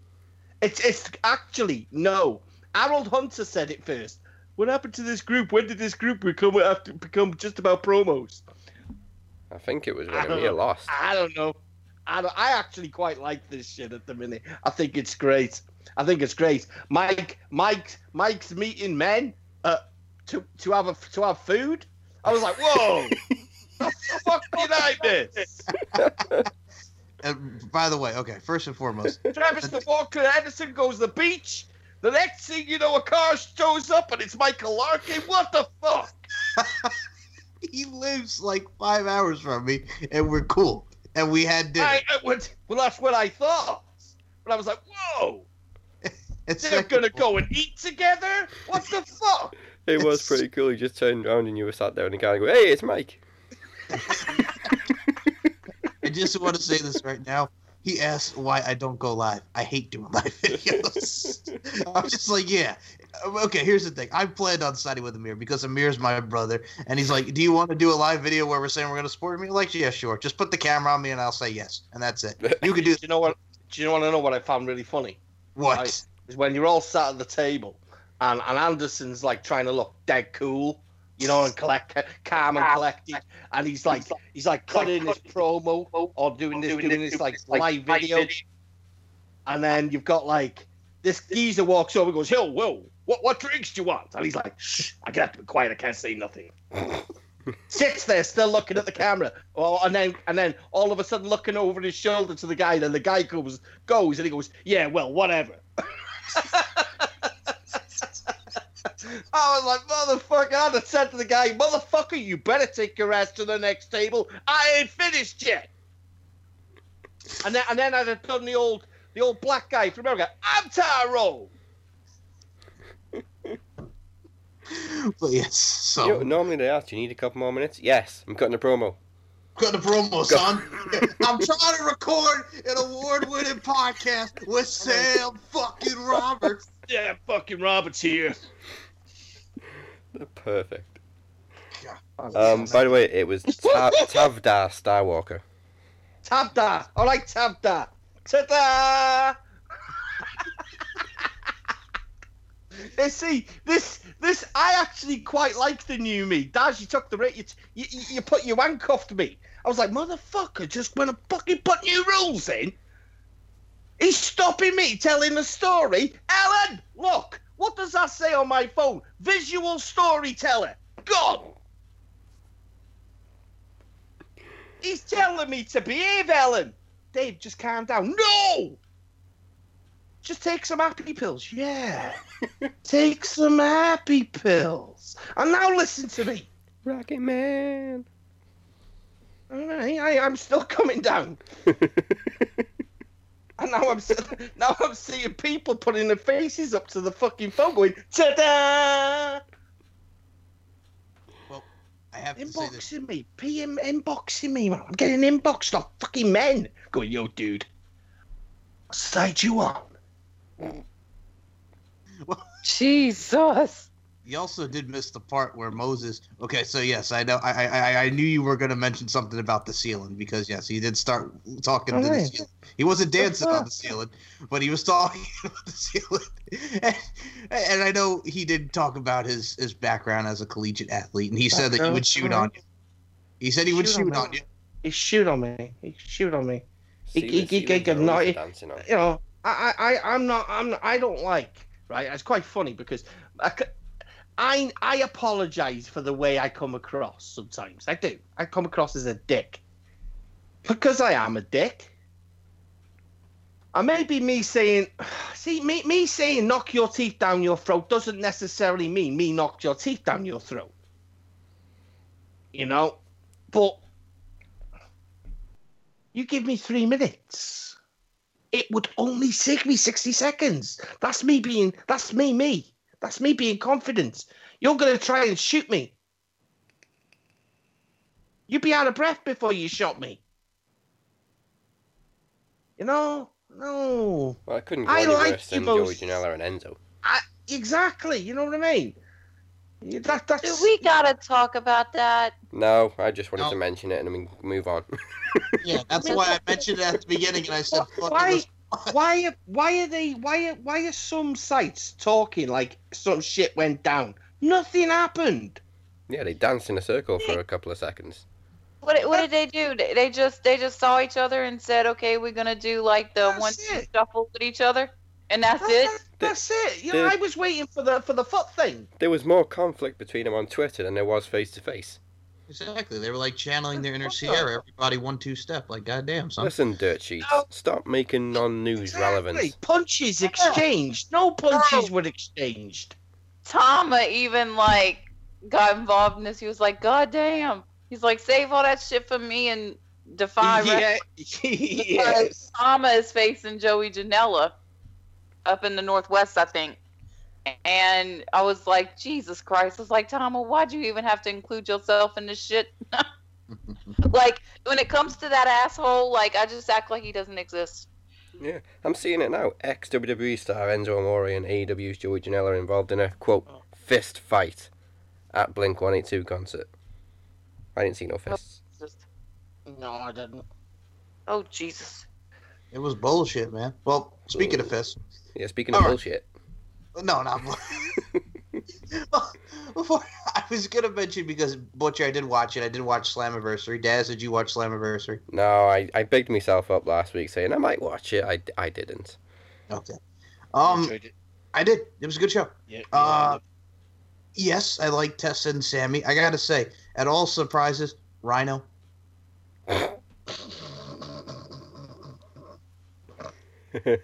it's it's actually no. Harold Hunter said it first. What happened to this group? When did this group become after become just about promos? I think it was when we lost. I don't know. I, don't, I actually quite like this shit at the minute. I think it's great. I think it's great. Mike, Mike, Mike's meeting men uh, to to have a, to have food. I was like, whoa, the fuck did I miss? And by the way, okay, first and foremost, Travis the Walker Anderson goes to the beach. The next thing you know, a car shows up and it's Michael Larkin. What the fuck? he lives like five hours from me, and we're cool. And we had dinner. I, I went, well, that's what I thought. But I was like, whoa, And they're gonna go and eat together? What the fuck? It was It's- pretty cool. You just turned around and you were sat there and the guy go, "Hey, it's Mike." I just want to say this right now. He asked why I don't go live. I hate doing live videos. I'm just like, yeah. Okay, here's the thing. I planned on siding with Amir because Amir's my brother, and he's like, "Do you want to do a live video where we're saying we're going to support me?" I'm like, yeah, sure. Just put the camera on me, and I'll say yes, and that's it. You can do Do you know what? Do you want to know what I found really funny? what? Right. Is when you're all sat at the table, and, and Anderson's like trying to look dead cool, you know, and collect calm and ah. collected, and he's like he's like cutting his promo or doing this doing this like live video, and then you've got like this geezer walks over and goes, "Yo, whoa, what what drinks do you want?" And he's like, "Shh, I have to be quiet. I can't say nothing." Sits there still looking at the camera, oh, and then and then all of a sudden looking over his shoulder to the guy. Then the guy goes goes and he goes, "Yeah, well, whatever." I was like, motherfucker, I'd have said to the guy, motherfucker, you better take your ass to the next table. I ain't finished yet. And then, and then I'd have done the old, the old black guy from America. I'm Tyrone. But yes, so You know, normally they ask, do you need a couple more minutes? Yes, I'm cutting a promo. cut the promo, son. I'm trying to record an award-winning podcast with Sam fucking Roberts. Yeah, fucking Robert's here. Perfect. Yeah. Um, by the way, it was Tav- Tavdar Skywalker. Tabda. I like Tabda. Ta-da! You see, this, this, I actually quite like the new me. Daz, you took the rate. You, you, you put, you handcuffed me. I was like, motherfucker, just when I fucking put new rules in, he's stopping me telling the story. Ellen, look, what does that say on my phone? Visual storyteller. God. He's telling me to behave, Ellen. Dave, just calm down. No! Just take some happy pills. Yeah. take some happy pills. And now listen to me. Rocket Man. All right, I, I'm still coming down. And now I'm now I'm seeing people putting their faces up to the fucking phone, going ta-da! Well, I have to say this. Inboxing me, PM inboxing me, man. I'm getting inboxed off fucking men. Going, yo, dude. What side you on? Jesus. You also did miss the part where Moses. Okay, so yes, I know. I I, I knew you were going to mention something about the ceiling because yes, he did start talking to the ceiling. He wasn't dancing on the ceiling, but he was talking about the ceiling. And, and I know he did talk about his his background as a collegiate athlete, and he said that he would shoot on uh-huh. you. He said he would Shoot on me. on you. He shoot on me. He shoot on me. See He- the he- he ceiling get girls naughty. dancing on. you know, I, I, I- I'm not, I'm, not, I don't like, right? It's quite funny because I, c- I, I apologize for the way I come across sometimes. I do. I come across as a dick because I am a dick. And maybe me saying, see, me, me saying knock your teeth down your throat doesn't necessarily mean me knocked your teeth down your throat. You know, but you give me three minutes it would only take me 60 seconds. That's me being, that's me, me. That's me being confident. You're going to try and shoot me. You'd be out of breath before you shot me. You know? No. Well, I couldn't go I any like worse than you Joey both. Janela and Enzo. I, exactly. You know what I mean? Yeah, That, Do that's. we gotta talk about that? No, I just wanted No. to mention it and then we move on. Yeah, that's why I mentioned it at the beginning, and I said, Why- "Fuck it, why- are why are they why are why are some sites talking like some shit went down? Nothing happened. yeah, they danced in a circle for a couple of seconds. What, what did they do? They they just they just saw each other and said, "Okay, we're gonna do like the one two it. shuffle with each other," and that's That's, it. that's, that's it. You know, the- I was waiting for the for the foot thing. There was more conflict between them on Twitter than there was face to face. Exactly. They were like channeling their inner Fuck Sierra. Everybody one two step. Like goddamn, son. Listen, dirt sheets, No. stop making non-news relevance. Punches exchanged. No punches were exchanged. Tama even like got involved in this. He was like, "God damn!" He's like, "Save all that shit for me and Defy." yeah. yes. Tama is facing Joey Janela up in the Northwest, I think. And I was like, Jesus Christ. I was like, Tama, why'd you even have to include yourself in this shit? like, when it comes to that asshole, like, I just act like he doesn't exist. Yeah, I'm seeing it now. Ex WWE star Enzo Amore and AEW's Joey Janela are involved in a quote oh. fist fight at Blink 182 concert. I didn't see no oh, fists. Just, No, I didn't. oh, Jesus. It was bullshit, man. Well, speaking of fists, Yeah, speaking of Alright. bullshit. No, not. Before I was gonna mention because Butcher, I did watch it. I did watch Slammiversary. Daz, did you watch Slammiversary? No, I, I bigged myself up last week saying I might watch it. I, I didn't. Okay. Um, I did. It was a good show. Yeah, Uh, yes, I like Tessa and Sami. I gotta say, at all surprises, Rhino.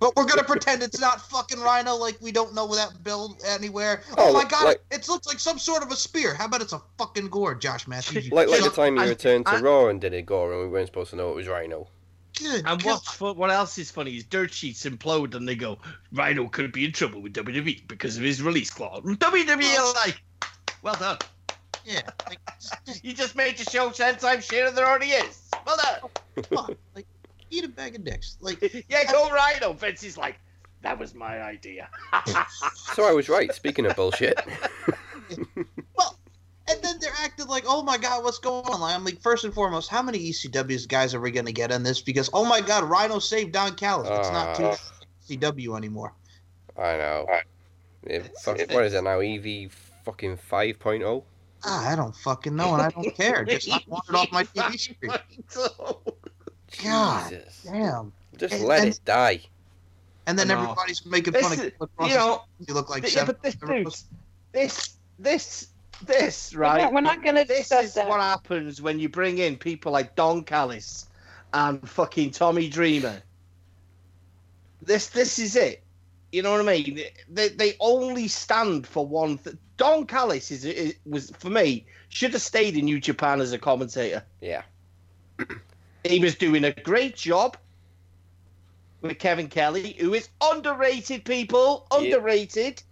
But we're gonna pretend it's not fucking Rhino, like we don't know that build anywhere. Oh, Oh, my god, like- it looks like some sort of a spear. How about it's a fucking gourd, Josh Matthews? like like the time you I- returned to I- Raw and did a gore and we weren't supposed to know it was Rhino. Good. And God. what's what else is funny is dirt sheets implode and they go, Rhino could be in trouble with WWE because of his release clause. WWE are like, well done. Yeah. Like, You just made your show ten times share there already is. Well done. Oh, like, eat a bag of dicks. Like, Yeah, go Rhino. Vince is like, that was my idea. So I was right. Speaking of bullshit, well, and then they're acting like, oh my god, what's going on? Like, I'm like, first and foremost, how many ECW's guys are we gonna get on this? Because oh my god, Rhino saved Don Callis. It's not too Ah. ECW anymore. I know. Yeah, fuck, what is it now? EV fucking oh? 5.0? Ah, I don't fucking know, and I don't care. Just I want it off my TV screen. God Jesus. damn. Just And- let and- it die. And then everybody's making This fun is- of Killer you know, you look like yeah, but this, dude, this, this, this, right? not, we're not going to This is that. what happens when you bring in people like Don Callis and fucking Tommy Dreamer. This this is it. You know what I mean? They they only stand for one. Th- Don Callis is, is was for me should have stayed in New Japan as a commentator. Yeah. He was doing a great job with Kevin Kelly, who is underrated. People Yeah. underrated.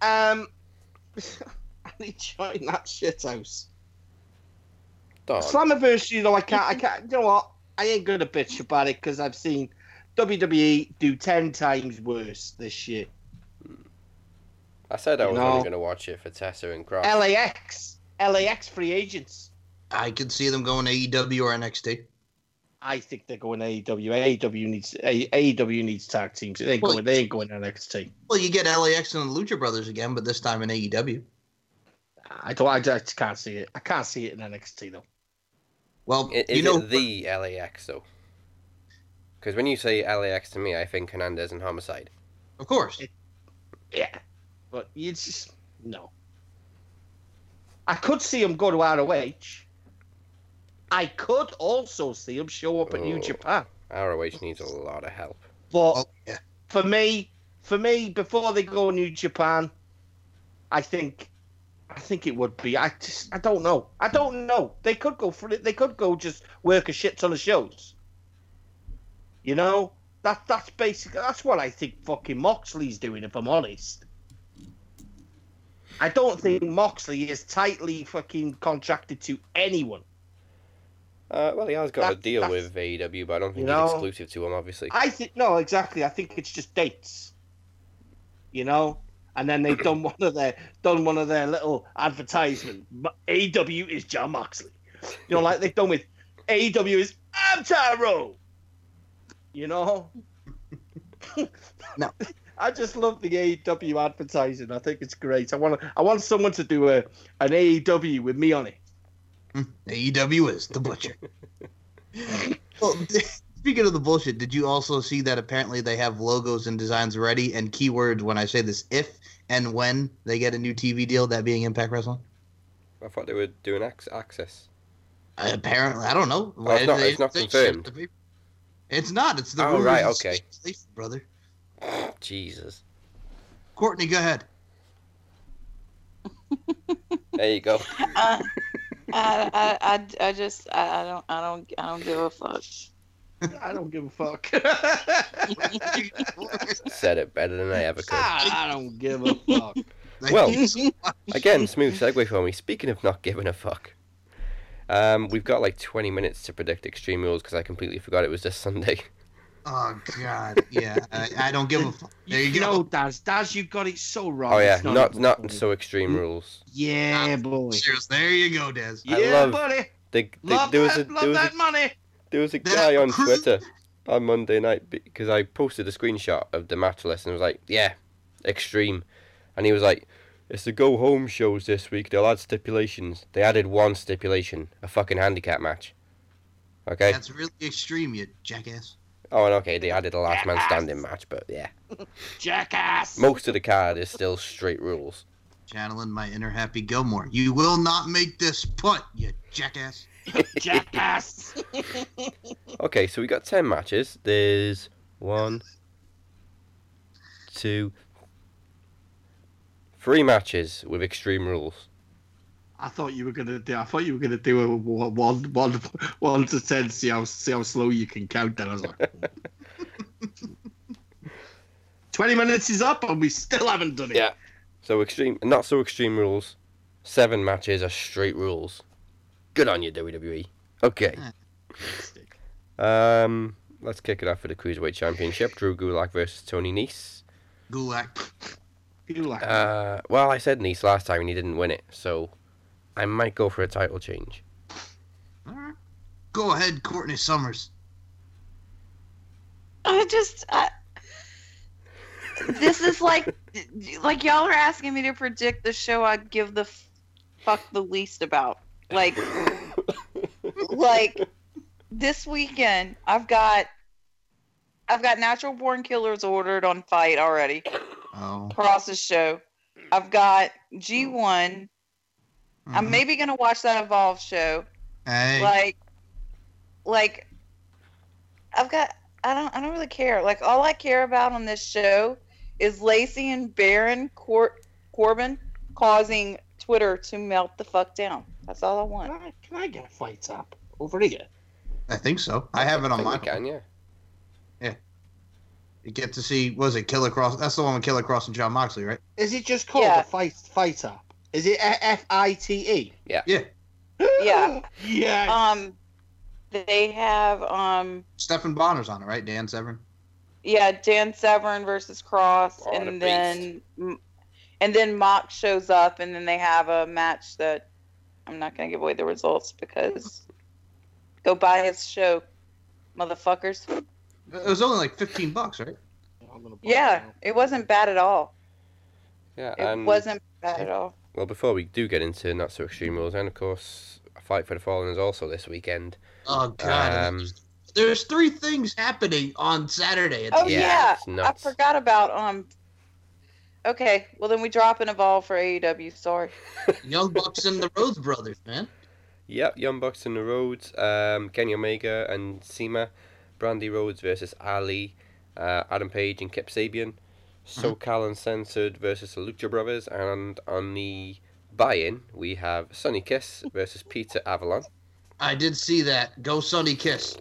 Um, and he joined that shit house. Don. Slammiversary, though, I can't. I can't. You know what? I ain't gonna bitch about it because I've seen WWE do ten times worse this year. I said I was No. only going to watch it for Tessa and Kross. LAX, LAX free agents. I could see them going to AEW or NXT. I think they're going AEW. AEW needs AEW needs tag teams. They ain't Well- going. They ain't going NXT. Well, you get LAX and the Lucha Brothers again, but this time in AEW. I don't. I just can't see it. I can't see it in NXT though. Well, Is you know, it the LAX, though? Because when you say LAX to me, I think Hernandez and Homicide. of course. Yeah, but it's just no. I could see him go to ROH. I could also see him show up at New Oh. Japan. ROH needs a lot of help. But Oh, yeah. for me, for me, before they go New Japan, I think, I think it would be. I just, I don't know. I don't know. They could go for it. They could go just work a shit ton of shows. You know, that that's basically that's what I think fucking Moxley's doing. If I'm honest, I don't think Moxley is tightly fucking contracted to anyone. Uh, well, he has got a deal that's- with AEW, but I don't think You he's know, exclusive to him, obviously. I think no, exactly. I think it's just dates. You know, and then they've done one of their done one of their little advertisement. AW is Jon Moxley. You know, like they've done with AW is I'm Tyro. You know. No. I just love the AEW advertising. I think it's great. I want I want someone to do a an AEW with me on it. AEW is the butcher. well, speaking of the bullshit, did you also see that apparently they have logos and designs ready and keywords when I say this if and when they get a new TV deal, that being Impact Wrestling? I thought they were doing ac- access. Uh, apparently, I don't know. Oh, it's not- it's not they confirmed. shipped the paper. It's not. It's the Oh, rumors right, okay. speculation, brother. Jesus. Courtney, go ahead. There you go. Uh, I, I, I, I just, I, I don't, I don't, I don't give a fuck. I don't give a fuck. Said it better than I ever could. I don't give a fuck. Well, you so much. Again, smooth segue for me. Speaking of not giving a fuck, um, we've got like 20 minutes to predict Extreme Rules because I completely forgot it was this Sunday. Oh God, yeah. I, I don't give a fuck. There you, You go. know, Daz, Daz, you got it so wrong. Oh yeah, It's not even not so Extreme hmm? Rules. Yeah, boy. Serious. There you go, Des. I Yeah, love- buddy. They, they, Love there was a that, love there was a, money. there was a guy on Twitter on Monday night because I posted a screenshot of the match list and was like, yeah, Extreme, and he was like, it's the go home shows this week. They'll add stipulations. They added one stipulation, a fucking handicap match. Okay. That's really extreme, you jackass. Oh, and okay, they added a last man standing match, but yeah, Jackass. most of the card is still straight rules. Channeling my inner Happy Gilmore. You will not make this putt, you jackass. Jackass. Okay, so we got ten matches. There's one, two, three matches with extreme rules. I thought you were gonna do. I thought you were gonna do a one, one, one, to ten. See how see how slow you can count. Then I was like, twenty minutes is up and we still haven't done it. Yeah. So extreme, not so extreme rules. Seven matches are straight rules. Good on you, WWE. Okay. Um, let's kick it off with the cruiserweight championship. Drew Gulak versus Tony Nese. Gulak. Like Uh, well, I said Nese last time and he didn't win it, so I might go for a title change. Alright. Go ahead, Courtney Summers. I just, I, this is like, like y'all are asking me to predict the show I'd give the fuck the least about. Like, like this weekend, I've got, I've got Natural Born Killers ordered on Fight already. Oh. Kross's show. I've got G1. I'm Mhm. maybe gonna watch that Evolve show. Hey. Like, like, I've got. I don't. I don't really care. Like, all I care about on this show is Lacey and Baron Cor- Corbin causing Twitter to melt the fuck down. That's all I Can want. I, can I get fights up over here? I think so. I have it on my you can, yeah. You get to see, was it Killer Kross? That's the one with Killer Kross and Jon Moxley, right? Is it just called Yeah. a fight fight up? Is it F I T E? Yeah. Yeah. Yes. Um, they have um, Stephan Bonnar's on it, right? Dan Severn. yeah, Dan Severn versus Kross, Oh, the and then and then Mox shows up, and then they have a match that I'm not gonna give away the results because go buy his show, motherfuckers. It was only like 15 bucks, right? I'm gonna buy Yeah, it wasn't bad at all. Yeah, It and wasn't bad at all. Well, before we do get into not so extreme rules, and of course, a fight for the fallen is also this weekend. Oh, God. Um, There's three things happening on Saturday. Oh Yeah, yeah, I forgot about um. Okay, well then we drop an evolve for AEW. Sorry. Young Bucks and the Rhodes Brothers, man. Yep, Young Bucks in the Rhodes. Um, Kenny Omega and CIMA. Brandi Rhodes versus Allie. Uh, Adam Page and Kip Sabian. SoCal Uncensored versus the Lucha Brothers. And on the buy-in, we have Sonny Kiss versus Peter Avalon. I did see that. Go Sonny Kiss.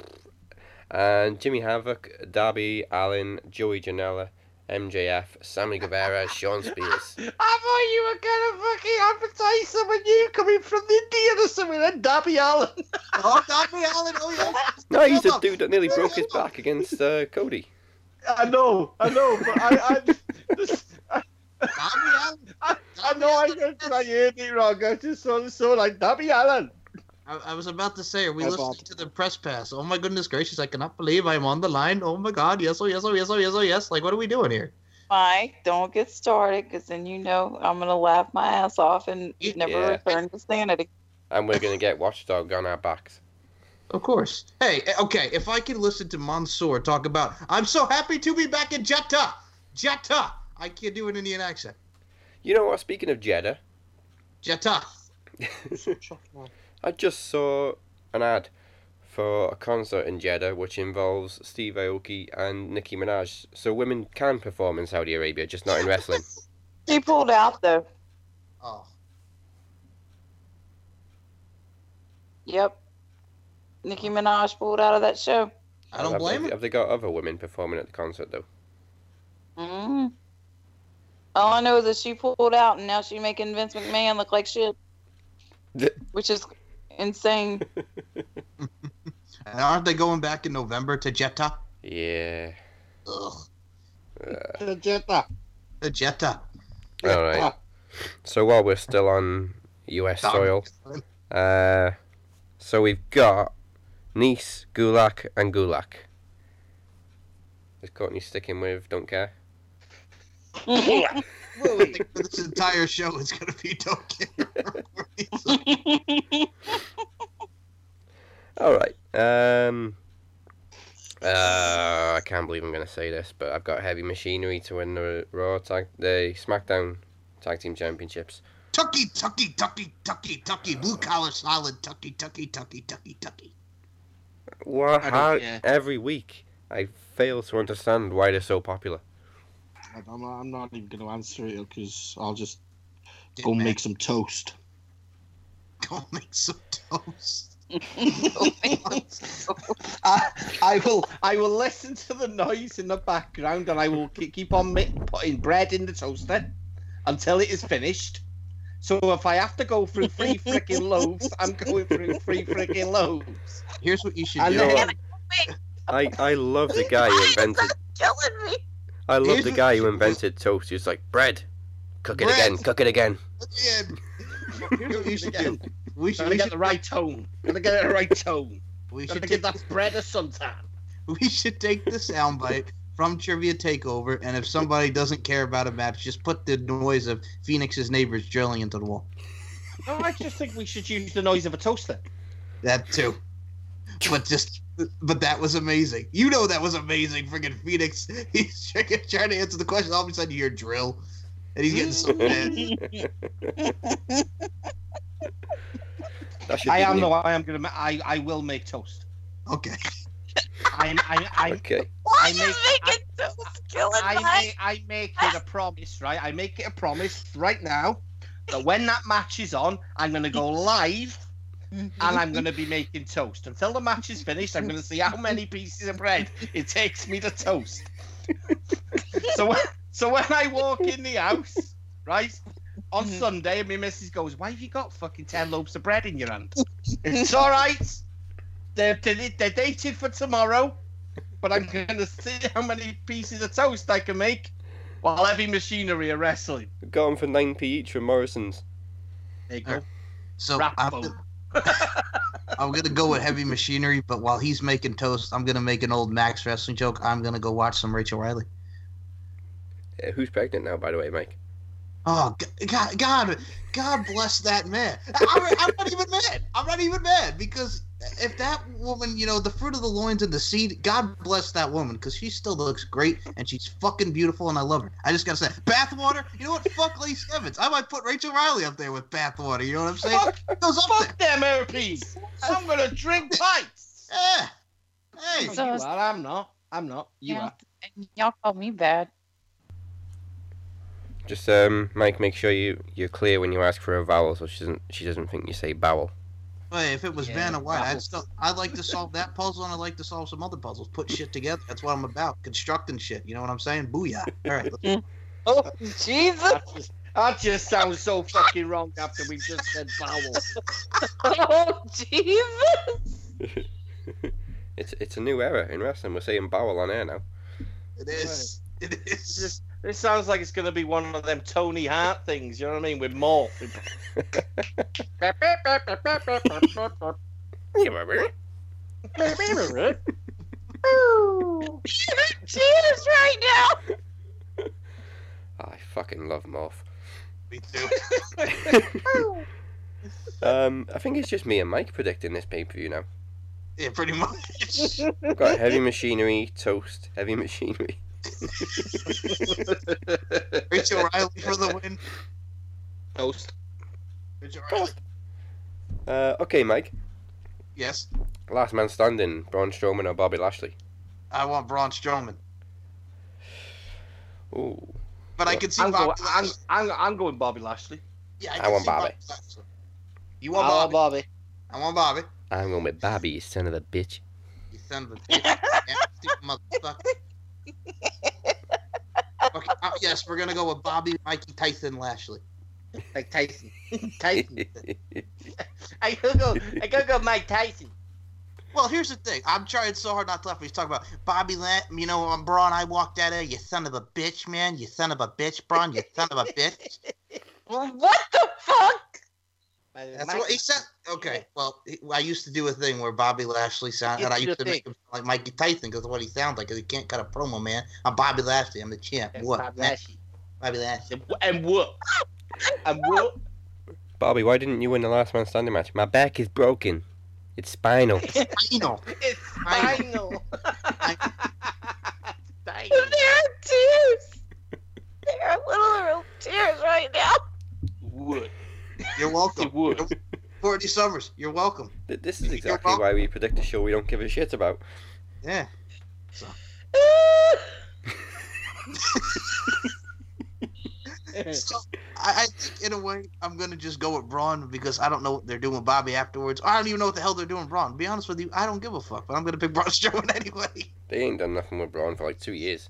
And Jimmy Havoc, Darby Allin, Joey Janela, MJF, Sammy Guevara, Shawn Spears. I thought you were gonna fucking advertise someone new coming from India or something. Then Darby Allin. Oh, Darby Allin. Oh, yeah. No, he's the dude that nearly broke his back against uh, Cody. I know, I know, but I, I, Darby Allin. I, I know I, heard- I heard it wrong. I just saw so like Darby Allin. I, I was about to say, are we My listening bad. to the press pass? Oh my goodness gracious! I cannot believe I'm on the line. Oh my God! Yes, oh yes, oh yes, oh yes, oh yes. Like, what are we doing here? Mike, don't get started, because then you know I'm gonna laugh my ass off and never Yeah. return to sanity. And we're going to get Watchdog on our backs. Of course. Hey, eh, okay. If I can listen to Mansoor talk about, I'm so happy to be back in Jeddah. Jeddah. I can't do an Indian accent. You know what? Speaking of Jeddah, Jeddah. I just saw an ad for a concert in Jeddah which involves Steve Aoki and Nicki Minaj. So women can perform in Saudi Arabia, just not in wrestling. She pulled out though. Oh, Yep. Nicki Minaj pulled out of that show. I don't have, blame have, him. have they got other women performing at the concert though? hmm All I know is that she pulled out, and now she's making Vince McMahon look like shit, which is insane. And aren't they going back in November to Jeddah? Yeah. Ugh. Uh, Jeddah. The Jeddah. all right. So while we're still on U.S. soil, uh, so we've got Nice, Gulak, and Gulak. Is Courtney sticking with don't care? Well, I think for this entire show is going to be don't care. All right. Um. Uh, I can't believe I'm going to say this, but I've got heavy machinery to win the Raw tag, the SmackDown Tag Team Championships. Tucky, tucky, tucky, tucky, tucky, blue collar solid, tucky, tucky, tucky, tucky, tucky. What? How? care. Every week, I fail to understand why they're so popular. I'm not, I'm not even going to answer it because I'll just Get go mad. make some toast. Go make some toast. I, I will I will listen to the noise in the background and I will ke- keep on mi- putting bread in the toaster until it is finished. So if I have to go through three freaking loaves, I'm going through three freaking loaves. Here's what you should And do. You know then- I, I love the guy who invented. killing me. I love Here's the guy who invented toast. He's like bread. Cook it Bread. again. Cook it again. Yeah. Here's what you should do. We should, we get should, the right tone. Gotta get it the right tone. we Gotta should give that bread a suntan. we should take the soundbite from Trivia Takeover, and if somebody doesn't care about a match, just put the noise of Phoenix's neighbors drilling into the wall. No, I just think we should use the noise of a toaster. That too. But just, but that was amazing. You know that was amazing. Freaking Phoenix. He's trying, trying to answer the question. All of a sudden, you hear drill, and he's getting so mad. I be the am no, I am gonna. I I will make toast. Okay. I'm I I Okay. Why I are you make- making toast killing I I make it a promise, right? I make it a promise right now that when that match is on, I'm going to go live and I'm going to be making toast. Until the match is finished, I'm going to see how many pieces of bread it takes me to toast. so, when, so when I walk in the house, right, on Mhm. Sunday, and my missus goes, Why have you got fucking 10 loaves of bread in your hand? It's all right. They're, they're dated for tomorrow, but I'm going to see how many pieces of toast I can make while heavy machinery are wrestling. Got them for 9p each from Morrison's. There you go. So Rap I'm, gonna go with heavy machinery, but while he's making toast, I'm gonna make an old Max wrestling joke. I'm gonna go watch some Rachel Riley. Uh, who's pregnant now, by the way, Mike? Oh God, God, God bless that man. I'm, I'm not even mad. I'm not even mad because if that woman, you know, the fruit of the loins and the seed, God bless that woman because she still looks great and she's fucking beautiful and I love her. I just gotta say, bathwater. You know what? Fuck Lacey Evans. I might put Rachel Riley up there with bathwater. You know what I'm saying? Fuck, goes up fuck them herpes. I'm going to drink pints. Yeah. Hey. Oh so- you are. I'm not. I'm not. You Yeah. are. And y'all call me bad. Just um, Mike, make sure you you're clear when you ask for a vowel, so she doesn't she doesn't think you say bowel. Hey, if it was Yeah, Vanna White. I'd still I'd like to solve that puzzle and I'd like to solve some other puzzles. Put shit together. That's what I'm about. Constructing shit. You know what I'm saying? Booyah. All right. let's- Oh, Jesus. That just, that just sounds so fucking wrong after we just said vowel. Oh, Jesus. it's it's a new era in wrestling. We're saying bowel on air now. It is. It It's just, this sounds like it's going to be one of them Tony Hart things, you know what I mean? With more. Ooh. Cheers right now. I fucking love Morph. Me too. Um, I think it's just me and Mike predicting this pay per view now. Yeah, pretty much. We've got heavy machinery, toast, heavy machinery. Rachel Riley for the win. Toast. Rachel Uh, okay, Mike. Yes. Last man standing: Braun Strowman or Bobby Lashley. I want Braun Strowman. Ooh, But I can see I'm, Bobby going, I'm, Lashley. I'm, I'm going Bobby Lashley. Yeah, I can want see Bobby. Lashley. You I want want Bobby? Bobby. I want Bobby. I'm going with Bobby, you son of a bitch. You son of a bitch. Motherfucker. Okay, uh, yes, we're gonna go with Bobby, Mikey, Tyson, Lashley. Like Tyson. Tyson. I gotta go. I gotta go Mike Tyson. Well, here's the thing. I'm trying so hard not to laugh. when He's talking about Bobby Lamb. You know, um, Braun. I walked out of you, son of a bitch, man. You son of a bitch, Braun. You son of a bitch. What the fuck? That's what he said. Okay. Well, he- I used to do a thing where Bobby Lashley sound, Yeah, and I used the to make him like Mikey Tyson because of what he sounds like. Because he can't cut a promo, man. I'm Bobby Lashley. I'm the champ. That's what? Bobby man? Lashley. Bobby Lashley. And, and what? And what? Bobby, why didn't you win the last man standing match? My back is broken. It's spinal. You know. It's I- final. There are tears. There are literal tears right now. Would. You're welcome. It would. Courtney Summers. You're welcome. Th- This is exactly why we predict a show we don't give a shit about. Yeah. So I, I think in a way I'm gonna just go with Braun because I don't know what they're doing with Bobby afterwards. I don't even know what the hell they're doing with Braun. To be honest with you, I don't give a fuck. But I'm gonna pick Braun Strowman anyway. They ain't done nothing with Braun for like two years.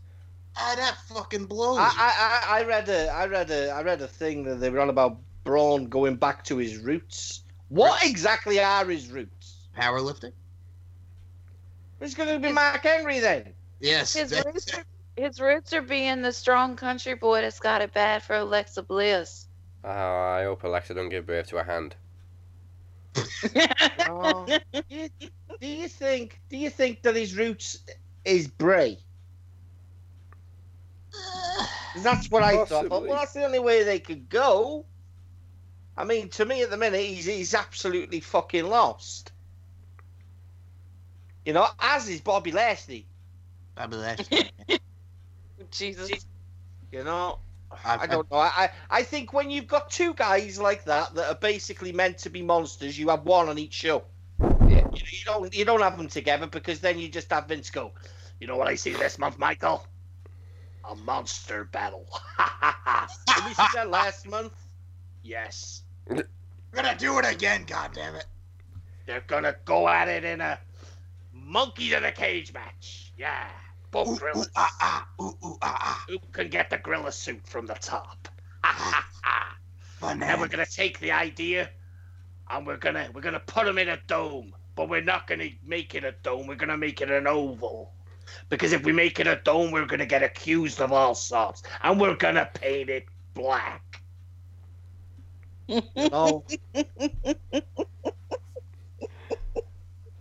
Ah, that fucking blows. I, I, I I read a I read a I read a thing that they were on about Braun going back to his roots. What exactly are his roots? Powerlifting. It's going to be Mark Henry then. Yes. His that- roots, are, his roots are being the strong country boy that's got it bad for Alexa Bliss. Oh, I hope Alexa don't give birth to a hand. Oh. do you think? Do you think that his roots is Bray? That's what I thought. But well, that's the only way they could go. I mean, to me, at the minute, he's he's absolutely fucking lost. You know, as is Bobby Lashley. Bobby Lashley. Jesus. You know, I- I don't know. I, I I think when you've got two guys like that that are basically meant to be monsters, you have one on each show. Yeah. You, you don't you don't have them together because then you just have Vince go. You know what I see this month, Michael? A monster battle. Did we see that last month? Yes. We're gonna do it again. God damn it. They're gonna go at it in a monkeys in a cage match. Yeah. Ooh, Both ooh, gorillas. ah, ah, ooh, ooh, ah, ah. Who can get the gorilla suit from the top? And we're gonna take the idea and we're gonna we're gonna put him in a dome, but we're not gonna make it a dome. We're gonna make it an oval. Because if we make it a dome, we're gonna get accused of all sorts, and we're gonna paint it black. You know?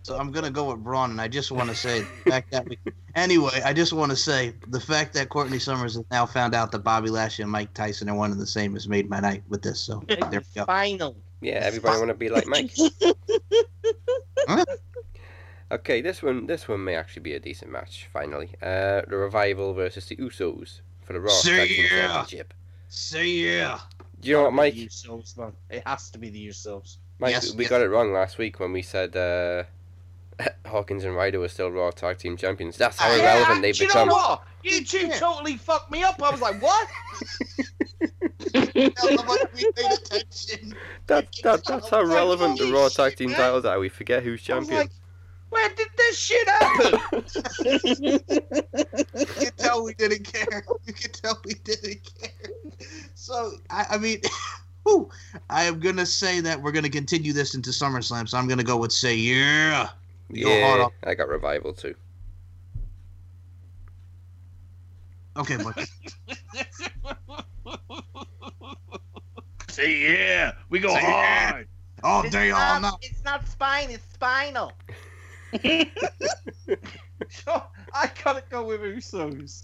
So I'm gonna go with Braun, and I just want to say the fact that we. Anyway, I just want to say the fact that Courtney Summers has now found out that Bobby Lashley and Mike Tyson are one and the same has made my night with this. So there we go. Final. Yeah, everybody want to be like Mike. Huh? Okay, this one this one may actually be a decent match. Finally, uh, the revival versus the Usos for the Raw See Tag Team ya. Championship. Say yeah. Do you know what, Mike? The Usos, man. It has to be the Usos. Mike, Yes, we yes. got it wrong last week when we said uh, Hawkins and Ryder were still Raw Tag Team Champions. That's how Yeah, irrelevant they've do you become. know what? You two Yeah. totally fucked me up. I was like, what? How much we paid attention. That, that, that's how relevant the Raw Tag Team titles are. We forget who's I was champion. Like, where did this shit happen? You could tell we didn't care. You can tell we didn't care. So I, I mean, whew, I am gonna say that we're gonna continue this into SummerSlam. So I'm gonna go with say yeah. Go yeah, on. I got revival too. Okay, but Say yeah, we go Say yeah. hard. all It's day, all not, night. it's not spine, it's spinal. So I gotta go with Usos.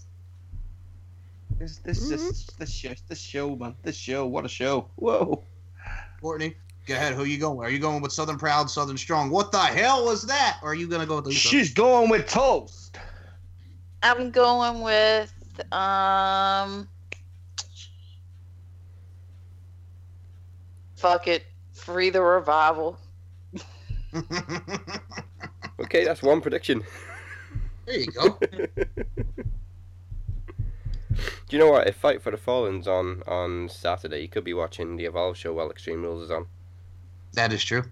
This this this this show this show man this show what a show whoa Courtney, go ahead. Who you going? with? Are you going with Southern Proud, Southern Strong? What the hell was that? Or are you gonna go with the Usos? she's going with toast I'm going with um. Fuck it, free the revival. Okay, that's one prediction. there you go. Do you know what? If Fight for the Fallen's on on Saturday, you could be watching the Evolve show while Extreme Rules is on. That is true.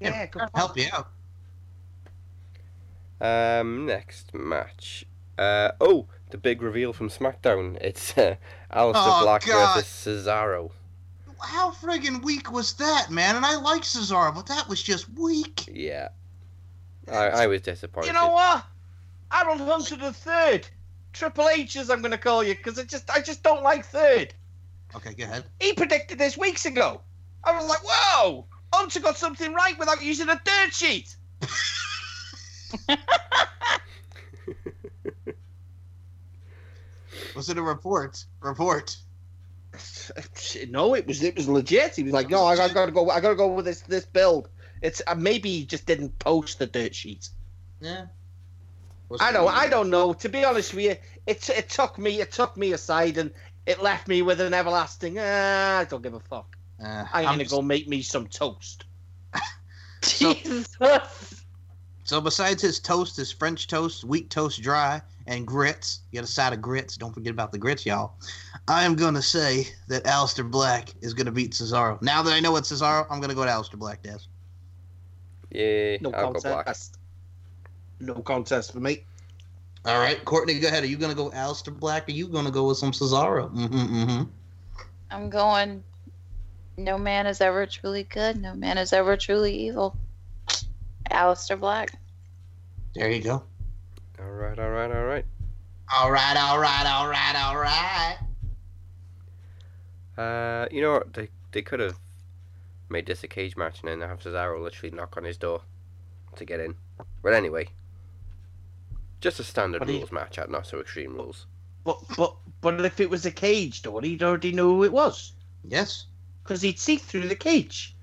yeah good Help you out. Um, next match. Uh, oh, the big reveal from SmackDown. It's uh, Aleister Oh, Black God. versus Cesaro. How friggin' weak was that, man? And I like Cesaro, but that was just weak. Yeah. I, I was disappointed. you know what Aaron Hunter the third Triple H as I'm gonna call you because I just I just don't like third Okay, go ahead. he predicted this weeks ago I was like whoa Hunter got something right without using a third sheet Was it a report? Report. No, it was it was legit. He was like, "No, I, I gotta go. I gotta go with this this build." It's uh, maybe he just didn't post the dirt sheet. Yeah. I know. I don't know. To be honest with you, it it took me it took me aside and it left me with an everlasting. Ah, I don't give a fuck. Uh, I'm, I'm gonna just- go make me some toast. So- Jesus. So besides his toast, his French toast, wheat toast dry, and grits. Get a side of grits. Don't forget about the grits, y'all. I am gonna say that Aleister Black is gonna beat Cesaro. Now that I know it's Cesaro, I'm gonna go to Aleister Black, Des. Yeah, No I'll contest. No contest for me. All right, Courtney, go ahead. Are you gonna go Aleister Black? Or are you gonna go with some Cesaro? Mm-hmm, mm-hmm. I'm going. No man is ever truly good. No man is ever truly evil. Aleister Black. There you go. All right, all right, all right. All right, all right, all right, all right. Uh, you know what? They they could have made this a cage match and then have Cesaro literally knock on his door to get in. But anyway, just a standard But he- rules match at not so extreme rules. But but but if it was a cage door, he'd already know who it was Yes. because he'd see through the cage.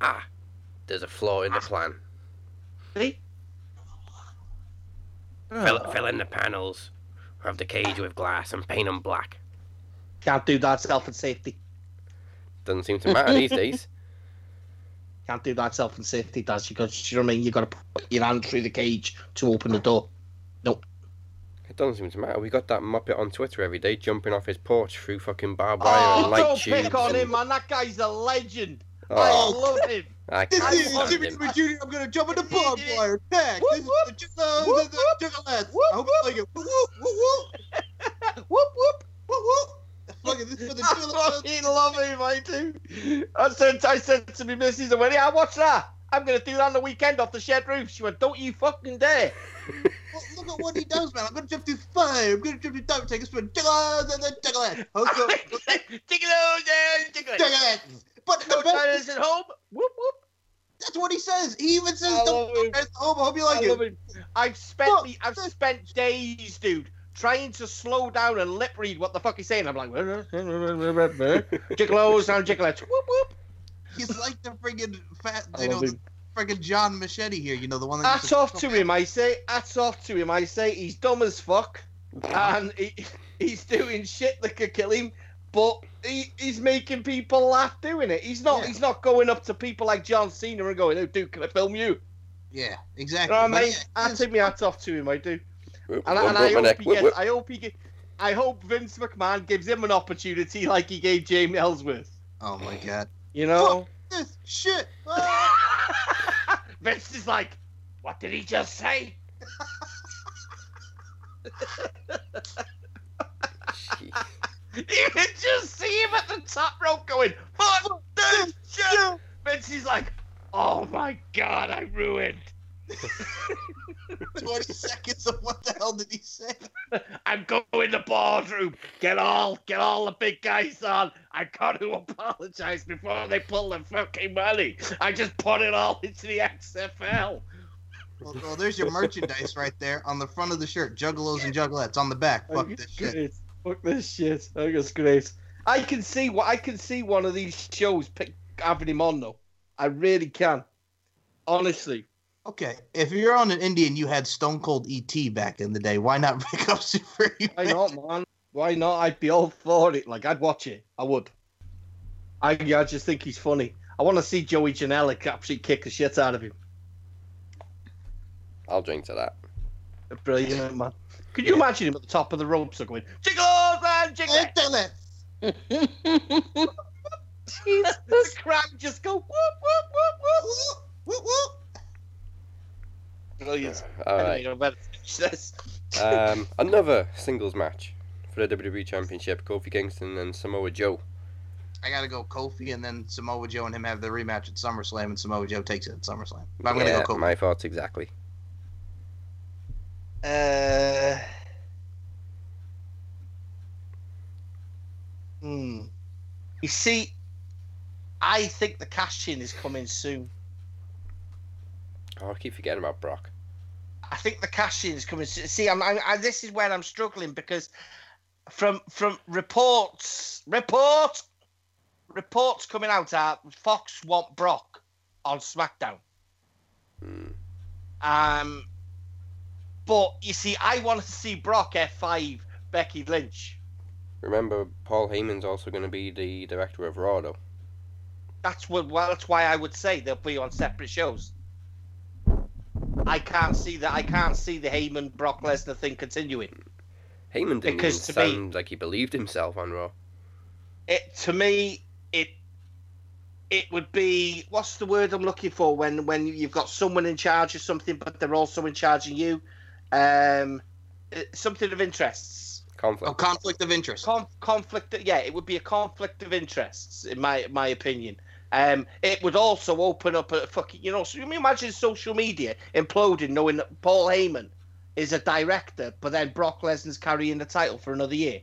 Ah, there's a flaw in the plan. See? Fill, Oh, fill in the panels of the cage with glass and paint them black. Can't do that self and safety. Doesn't seem to matter these days. Can't do that self and safety, does you? Because you know what I mean. You got to put your hand through the cage to open the door. Nope. It doesn't seem to matter. We got that muppet on Twitter every day jumping off his porch through fucking barbed oh, wire Oh, and light don't tubes. pick on and- him, man. That guy's a legend. Oh, I love him. I This can't is Jimmy. Jimmy Jr. I'm gonna jump in the barbed wire. Tag. Whoop, This is whoop. the, uh, Whoop, the, whoop. the Juggalettes. Whoop, I hope you like it. Whoop, whoop, whoop, whoop. Whoop whoop. Whoop, whoop. Fuck it, this is for the I Juggalettes. fucking love him, I do. I said, I said to me missus, when yeah, watch that. I'm gonna do that on the weekend off the shed roof. She went, "Don't you fucking dare!" Well, look at what he does, man. I'm gonna jump through fire. I'm gonna jump through time. Take a spin. Juggalettes and then Juggalettes. Okay. Tickle there, tickle it. But the best, China's at home. Whoop whoop. that's what he says. He even says, I "Don't love at home. I hope you like I it." I've spent Fuck me, I've this. spent days, dude, trying to slow down and lip read what the fuck he's saying. I'm like, jigglos and jigglettes. Whoop whoop. He's like the friggin' fat, you know, friggin' John Machete here. You know, the one that. Hats off to him, I say. Hats off to him, I say. He's dumb as fuck, and he, he's doing shit that could kill him. But he, he's making people laugh doing it. He's not. Yeah. He's not going up to people like John Cena and going, "Oh, dude, can I film you?" Yeah, You exactly. know what I mean? yeah, I take my hats off to him. I do. And, I- and I hope neck. he Whoop, gets. whoop. I hope he get. I hope Vince McMahon gives him an opportunity like he gave Jamie Ellsworth. Oh my god. You know. This shit. Ah! Vince is like, what did he just say? Jeez. You can just see him at the top rope going, fuck this shit. Vince is like, oh my god, I ruined. 20 seconds of what the hell did he say? I'm going to the boardroom. Get all, get all the big guys on. I got to apologize before they pull the fucking money. I just put it all into the XFL. Well, oh, well, oh, there's your merchandise right there on the front of the shirt. Juggalos and juggalettes on the back. Fuck this shit. Great. Fuck this shit. I think it's great. I can see what I can see one of these shows pick having him on though. I really can. Honestly. Okay, if you're on an Indian, you had Stone Cold ET back in the day. Why not pick up Super Why not, man? Why not? I'd be all for it. Like I'd watch it. I would. I I just think he's funny. I want to see Joey Janela actually kick the shit out of him. I'll drink to that. Brilliant, man. Could you imagine him at the top of the ropes going, Jiggles and Jiggles? Juggalettes. Jesus. The crowd just go, whoop, whoop, whoop, whoop. Whoop, whoop. Brilliant. All Anyway, right. I better finish this. Um, another singles match for the WWE Championship: Kofi Kingston and Samoa Joe. I gotta go Kofi and then Samoa Joe and him have the rematch at SummerSlam and Samoa Joe takes it at SummerSlam. But I'm gonna yeah, go Kofi. my thoughts exactly. Uh, hmm. You see, I think the cash in is coming soon. Oh, I keep forgetting about Brock. I think the cash in is coming soon. See, I'm, I'm, I, this is where I'm struggling because from from reports, report, reports coming out are Fox want Brock on SmackDown. Hmm. Um, but you see, I want to see Brock F5 Becky Lynch. Remember, Paul Heyman's also going to be the director of Raw, though. That's what. Well, that's why I would say they'll be on separate shows. I can't see that. I can't see the Heyman Brock Lesnar thing continuing. Heyman didn't Because to me- sound like he believed himself on Raw. It to me, it it would be what's the word I'm looking for when when you've got someone in charge of something, but they're also in charge of you. Um, uh, something of interests. Conflict. Oh, conflict of interest. Conf- conflict. Yeah, it would be a conflict of interests, in my my opinion. Um, it would also open up a fucking, you know, so you imagine social media imploding, knowing that Paul Heyman is a director, but then Brock Lesnar's carrying the title for another year.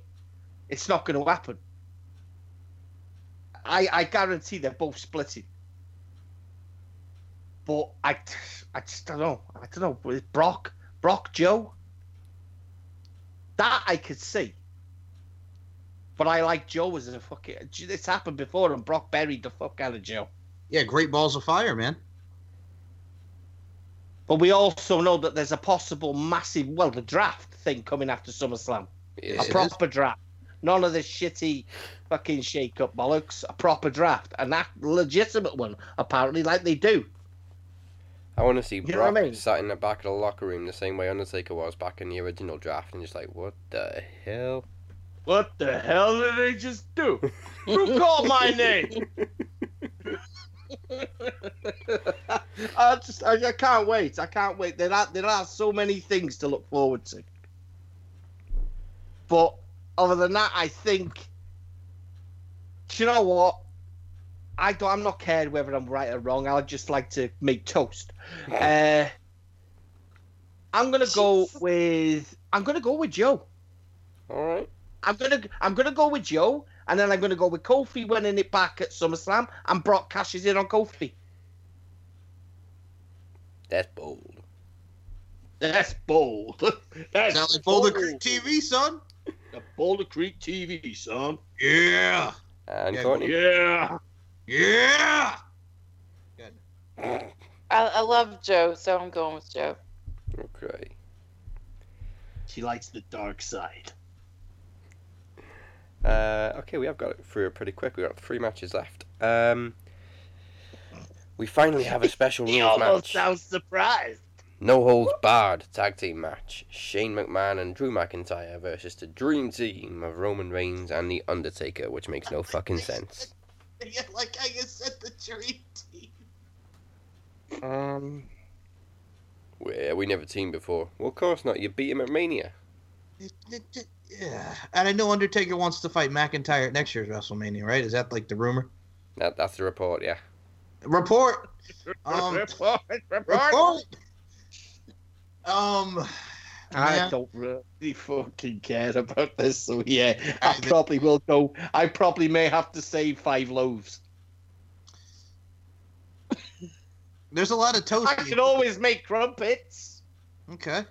It's not going to happen. I I guarantee they're both splitting. But I, I just don't know. I don't know. With Brock, Brock, Joe, that I could see. But I like Joe as a fucking. It's happened before, and Brock buried the fuck out of Joe. Yeah, great balls of fire, man. But we also know that there's a possible massive, well, the draft thing coming after SummerSlam. Yeah. a proper draft. None of this shitty fucking shake up bollocks. A proper draft. And that legitimate one, apparently, like they do. I want to see You know Brock I mean? sat in the back of the locker room the same way Undertaker was back in the original draft, and just like, what the hell? What the hell did they just do? Who called my name? I just, I, I can't wait. I can't wait. There are, there are so many things to look forward to. But other than that, I think. Do you know what? I don't. I'm not caring whether I'm right or wrong. I'd just like to make toast. Uh, I'm gonna go with. I'm gonna go with Joe. All right. I'm gonna I'm gonna go with Joe, and then I'm gonna go with Kofi winning it back at SummerSlam, and Brock cashes in on Kofi. That's bold. That's bold. That's Sound like Boulder Creek TV, son. The Boulder Creek TV, son. Yeah. And Yeah, Courtney. Yeah. Yeah. Good. I, I love Joe, so I'm going with Joe. Okay. She likes the dark side. Uh, okay, we have got it through pretty quick. We've got three matches left. Um, we finally have a special He rules almost match. sounds surprised. No holds barred tag team match. Shane McMahon and Drew McIntyre versus the Dream Team of Roman Reigns and The Undertaker, which makes no fucking sense. Yeah, like I just said, the dream team. Um, We, we never teamed before. Well, of course not. You beat him at Mania. Yeah, and I know Undertaker wants to fight McIntyre at next year's WrestleMania, right? Is that like the rumor? That, that's the report, yeah. Report. Um, report, report. report. Um, I yeah. don't really fucking care about this, so yeah, I probably will go. I probably may have to save five loaves. There's a lot of toast. I can always make crumpets. Okay.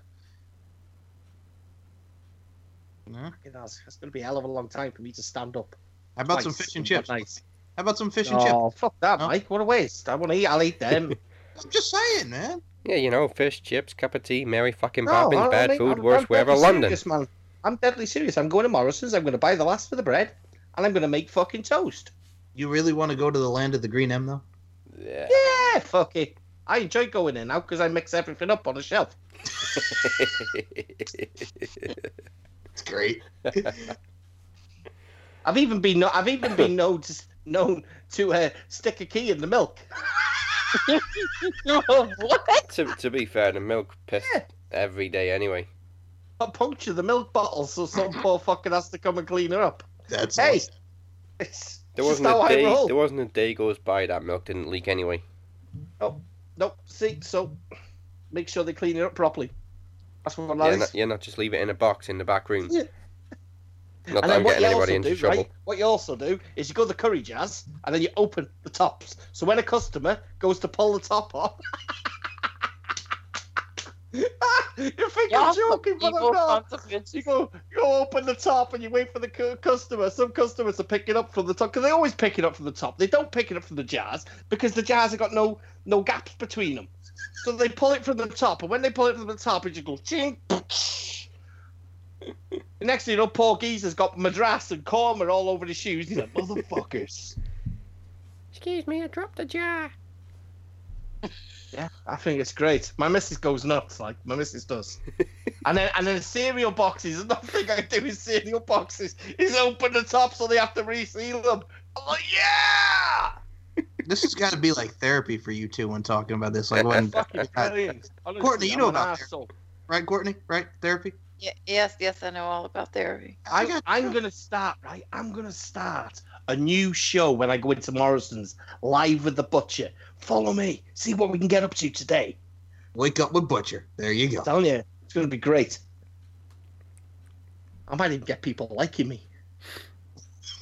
No. It's, it's going to be a hell of a long time for me to stand up. How about some fish and chips? night. How about some fish and chips? Oh, fuck that, No? Mike. What a waste. I want to eat. I'll eat them. I'm just saying, man. Yeah, you know, fish, chips, cup of tea, Mary fucking No, Poppins, I- I bad mean, food, I'm- worst I'm wherever deadly London. serious, man. I'm deadly serious. I'm going to Morrison's. I'm going to buy the last for the bread, and I'm going to make fucking toast. You really want to go to the land of the green M though? Yeah. Yeah, fuck it. I enjoy going in now because I mix everything up on a shelf. It's great. I've even been kno- I've even been known to known to uh, stick a key in the milk. Oh, what? to, to be fair, the milk pissed Yeah. every day anyway. I puncture the milk bottle so some poor fucking has to come and clean her up. That's Hey, awesome. it's There wasn't how a I day. There wasn't a day goes by that milk didn't leak anyway. Oh nope. See, so make sure they clean it up properly. That's what that Yeah, is. not, yeah, not just leave it in a box in the back room. Yeah. Not and that then I'm what getting you anybody also into do, trouble. right? What you also do is you go the curry jazz and then you open the tops. So when a customer goes to pull the top off, you think Y'all I'm joking, but I'm not. sons of. You go, you open the top and you wait for the cu- customer. Some customers are picking up from the top because they always pick it up from the top. They don't pick it up from the jars because the jars have got no no gaps between them. So they pull it from the top, and when they pull it from the top, it just goes ching. The next thing you know, poor geezer's got madras and korma all over his shoes. He's like, motherfuckers. Excuse me, I dropped a jar. Yeah, I think it's great. My missus goes nuts, like my missus does. and then and then cereal boxes. Another thing I do is cereal boxes is open the top so they have to reseal them. I'm like, yeah, This has got to be like therapy for you two when talking about this. Like when, fucking brilliant. Honestly, Courtney, you I'm know about arsehole. right, Courtney? Right, therapy. Yeah, yes, yes, I know all about therapy. I I got. I'm gonna start right. I'm gonna start a new show when I go into Morrison's live with the butcher. Follow me. See what we can get up to today. Wake up with Butcher. There you go. I'm telling you, it's gonna be great. I might even get people liking me.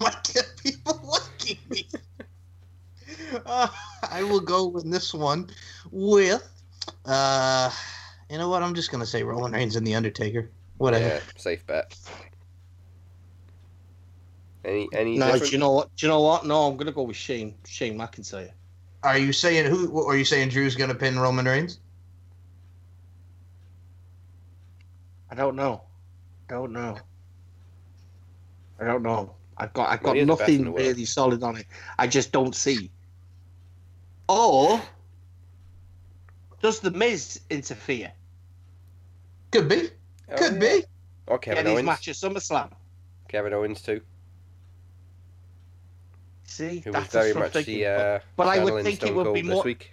I might get people liking me. Uh, I will go in this one with. Uh, you know what? I'm just gonna say Roman Reigns and the Undertaker. Whatever. Yeah, safe bet. Any any No, different? do you know what? Do you know what? No, I'm gonna go with Shane. Shane McIntyre. Are you saying who? Are you saying Drew's gonna pin Roman Reigns? I don't know. Don't know. I don't know. I've got I've got he is the best in the nothing really solid on it. I just don't see. Or does the Miz interfere? Could be. Oh, Could yeah. be. Or Yeah, Kevin these Owens. matches SummerSlam. Kevin Owens too. See, Who was that's very just what I'm much thinking. the uh, But I would channeling think it would be Cold this more- week.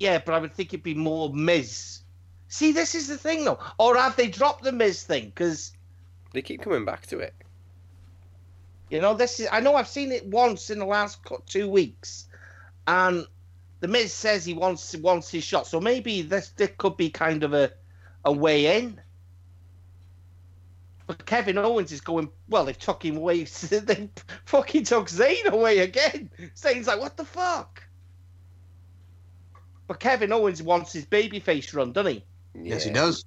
Yeah, but I would think it'd be more Miz. See, this is the thing though. Or have they dropped the Miz thing? Because They keep coming back to it. You know, this is. I know I've seen it once in the last two weeks, and the Miz says he wants wants his shot. So maybe this this could be kind of a a way in. But Kevin Owens is going. Well, they took him away. They fucking took Zayn away again. Zayn's like, what the fuck? But Kevin Owens wants his babyface run, doesn't he? Yes, he does.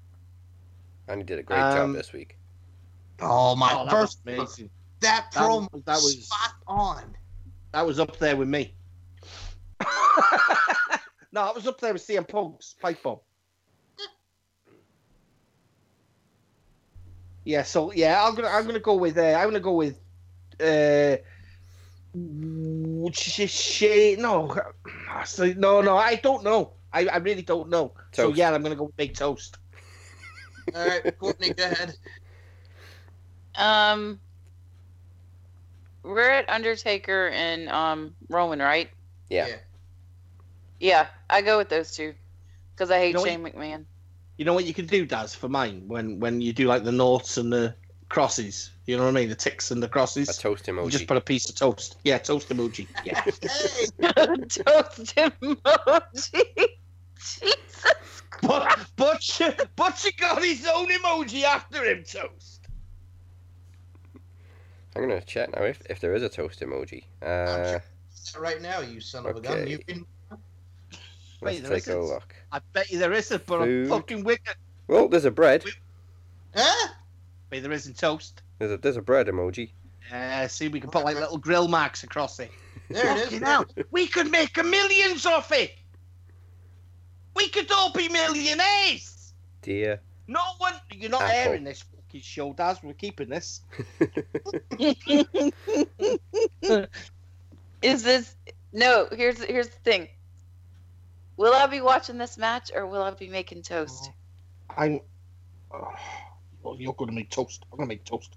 And he did a great Um, job this week. Oh my! Oh, that was first, amazing. that That promo was- that was- spot on. That was up there with me. no, it was up there with CM Punk's pipe bomb. Yeah, so yeah, I'm gonna I'm gonna go with uh, I'm gonna go with uh shit. No, no, no, I don't know. I, I really don't know. So yeah, I'm gonna go with Big Toast. All right, Courtney, go ahead. Um, we're at Undertaker and um Roman, right? Yeah. Yeah, I go with those two because I hate You know what Shane McMahon. You know what you can do, Daz, for mine when when you do like the noughts and the crosses. You know what I mean? The ticks and the crosses. A toast emoji. You just put a piece of toast. Yeah, toast emoji. Yeah. Toast emoji. Jesus. but Butcher, Butcher got his own emoji after him, toast. I'm gonna check now if, if there is a toast emoji. Uh, right now, you son of a gun. Okay. You can. Let's Wait, there take a isn't? look. I bet you there isn't, but Food. I'm fucking wicked. Well, there's a bread. Huh? Wait, there isn't toast. There's a there's a bread emoji. Uh, see, we can put like little grill marks across it. There it is. Fucking hell, we could make a millions off it. We could all be millionaires. Dear. No one, you're not Apple. airing this fucking show, Daz. We're keeping this. Is this no? Here's here's the thing. Will I be watching this match or will I be making toast? Uh, I'm. Oh, well, you're going to make toast. I'm going to make toast.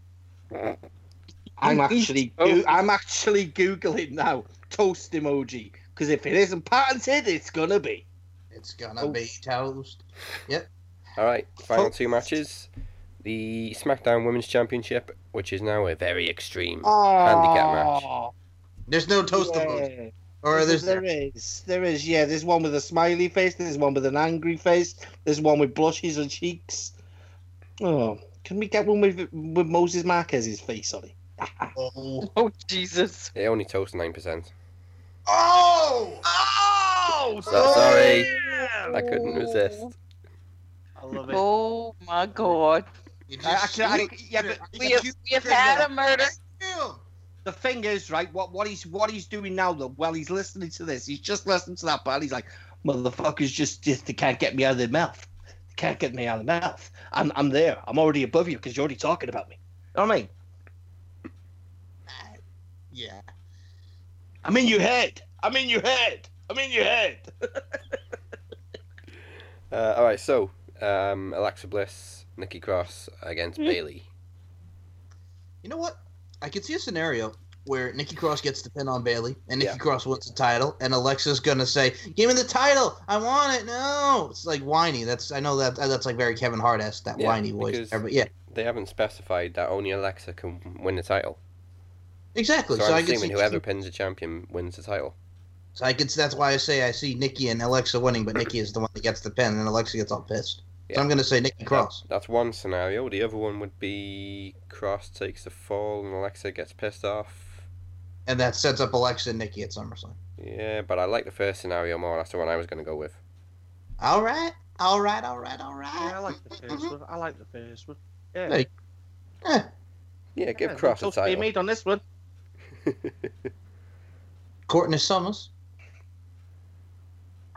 I'm actually. Go- oh. I'm actually googling now toast emoji because if it isn't patented, it's gonna be. It's gonna be toast. Yep. All right, final Oh. two matches. The SmackDown Women's Championship, which is now a very extreme Oh, handicap match. There's no toast emoji. Yeah. Or there's there is. There is. Yeah, there's one with a smiley face. There's one with an angry face. There's one with blushes and cheeks. Oh, can we get one with with Moses Marquez's face on it? Oh. Oh Jesus! It only toasts nine percent. Oh! Oh, So sorry. yeah! I couldn't resist. I love it. Oh my God! You I- I I- yeah, but We have shoot we have had a murder. The thing is, right, what what he's what he's doing now though, well he's listening to this, he's just listening to that part. He's like, motherfuckers just just they can't get me out of their mouth. They can't get me out of their mouth. I'm I'm there. I'm already above you because you're already talking about me. You know what I mean? Yeah. I'm in your head. I'm in your head. I'm in your head. Uh, all right, so um, Alexa Bliss, Nikki Cross against Hmm. Bayley. You know what? I could see a scenario where Nikki Cross gets the pin on Bayley, and Nikki Yeah. Cross wins the title, and Alexa's gonna say, "Give me the title! I want it! No!" It's like whiny. That's I know that that's like very Kevin Hart esque that Yeah, whiny voice. there, but yeah, They haven't specified that only Alexa can win the title. exactly. So, So, I'm I could see assuming whoever pins the champion wins the title. So I could. That's why I say I see Nikki and Alexa winning, but Nikki is the one that gets the pin, and Alexa gets all pissed. Yeah. So I'm gonna say Nikki Cross. That- that's one scenario. The other one would be Cross takes the fall and Alexa gets pissed off. and that sets up Alexa and Nikki at SummerSlam. Yeah, but I like the first scenario more. That's the one I was going to go with. All right, all right, all right, all right. Yeah, I like the first one. I like the first one. Yeah. Hey. Eh, Yeah, give Yeah, Cross a toast being title. made on this one. Courtney Summers.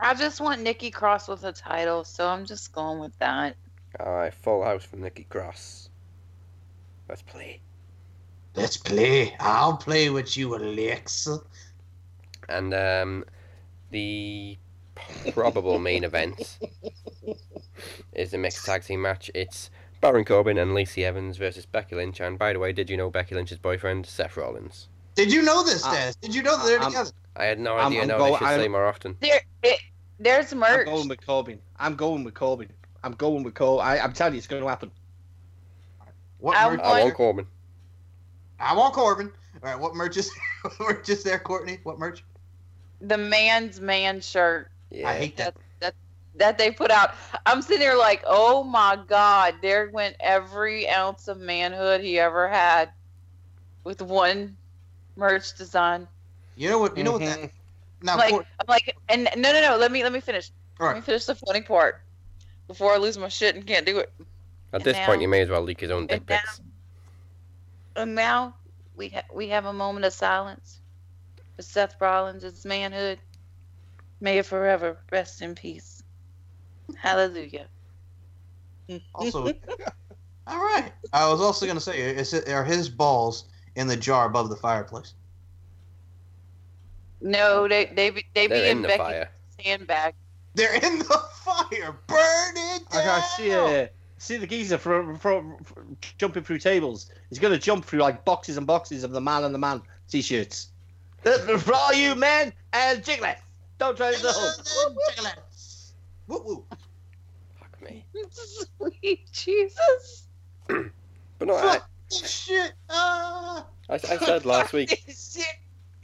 I just want Nikki Cross with a title, so I'm just going with that. All right, full house for Nikki Cross. Let's play. Let's play. I'll play with you, Alexa. And um, the probable main event is a mixed tag team match. It's Baron Corbin and Lacey Evans versus Becky Lynch. And by the way, did you know Becky Lynch's boyfriend, Seth Rollins? Did you know this, Uh, Did you know that they're I'm- together? I had no I'm- idea. I'm no, go- they should I'm- say more often. There, it, there's I'm going with Corbin. I'm going with Corbin. I'm going with Corbin. I, I'm telling you, it's going to happen. What I merch? I want Corbin. I want Corbin. All right, what merch is what merch is there, Courtney? What merch? The man's man shirt Yeah. I hate that. that that they put out. I'm sitting there like, oh my god, there went every ounce of manhood he ever had with one merch design. You know what? You know what? Mhm. That, now, like, Court- I'm like, and no, no, no. Let me let me finish. all Let me finish the funny part before I lose my shit and can't do it. At this now- point, you may as well leak his own dick and now- pics. And now we ha- we have a moment of silence for Seth Rollins' manhood. May it forever rest in peace. Hallelujah. Also, all right. I was also gonna say, is it, are his balls in the jar above the fireplace? No, they they be, they be They're in, in the Becky's fire. handbag. They're in the fire. Burn it down. I, I see uh, see the geezer from, from, from jumping through tables. He's going to jump through like boxes and boxes of the man and the man t-shirts. For all you men and jigglet, don't try to do Woo woo. Fuck me. Sweet Jesus. But no, I, Fuck this shit. Ah. I, I said last week, Shit.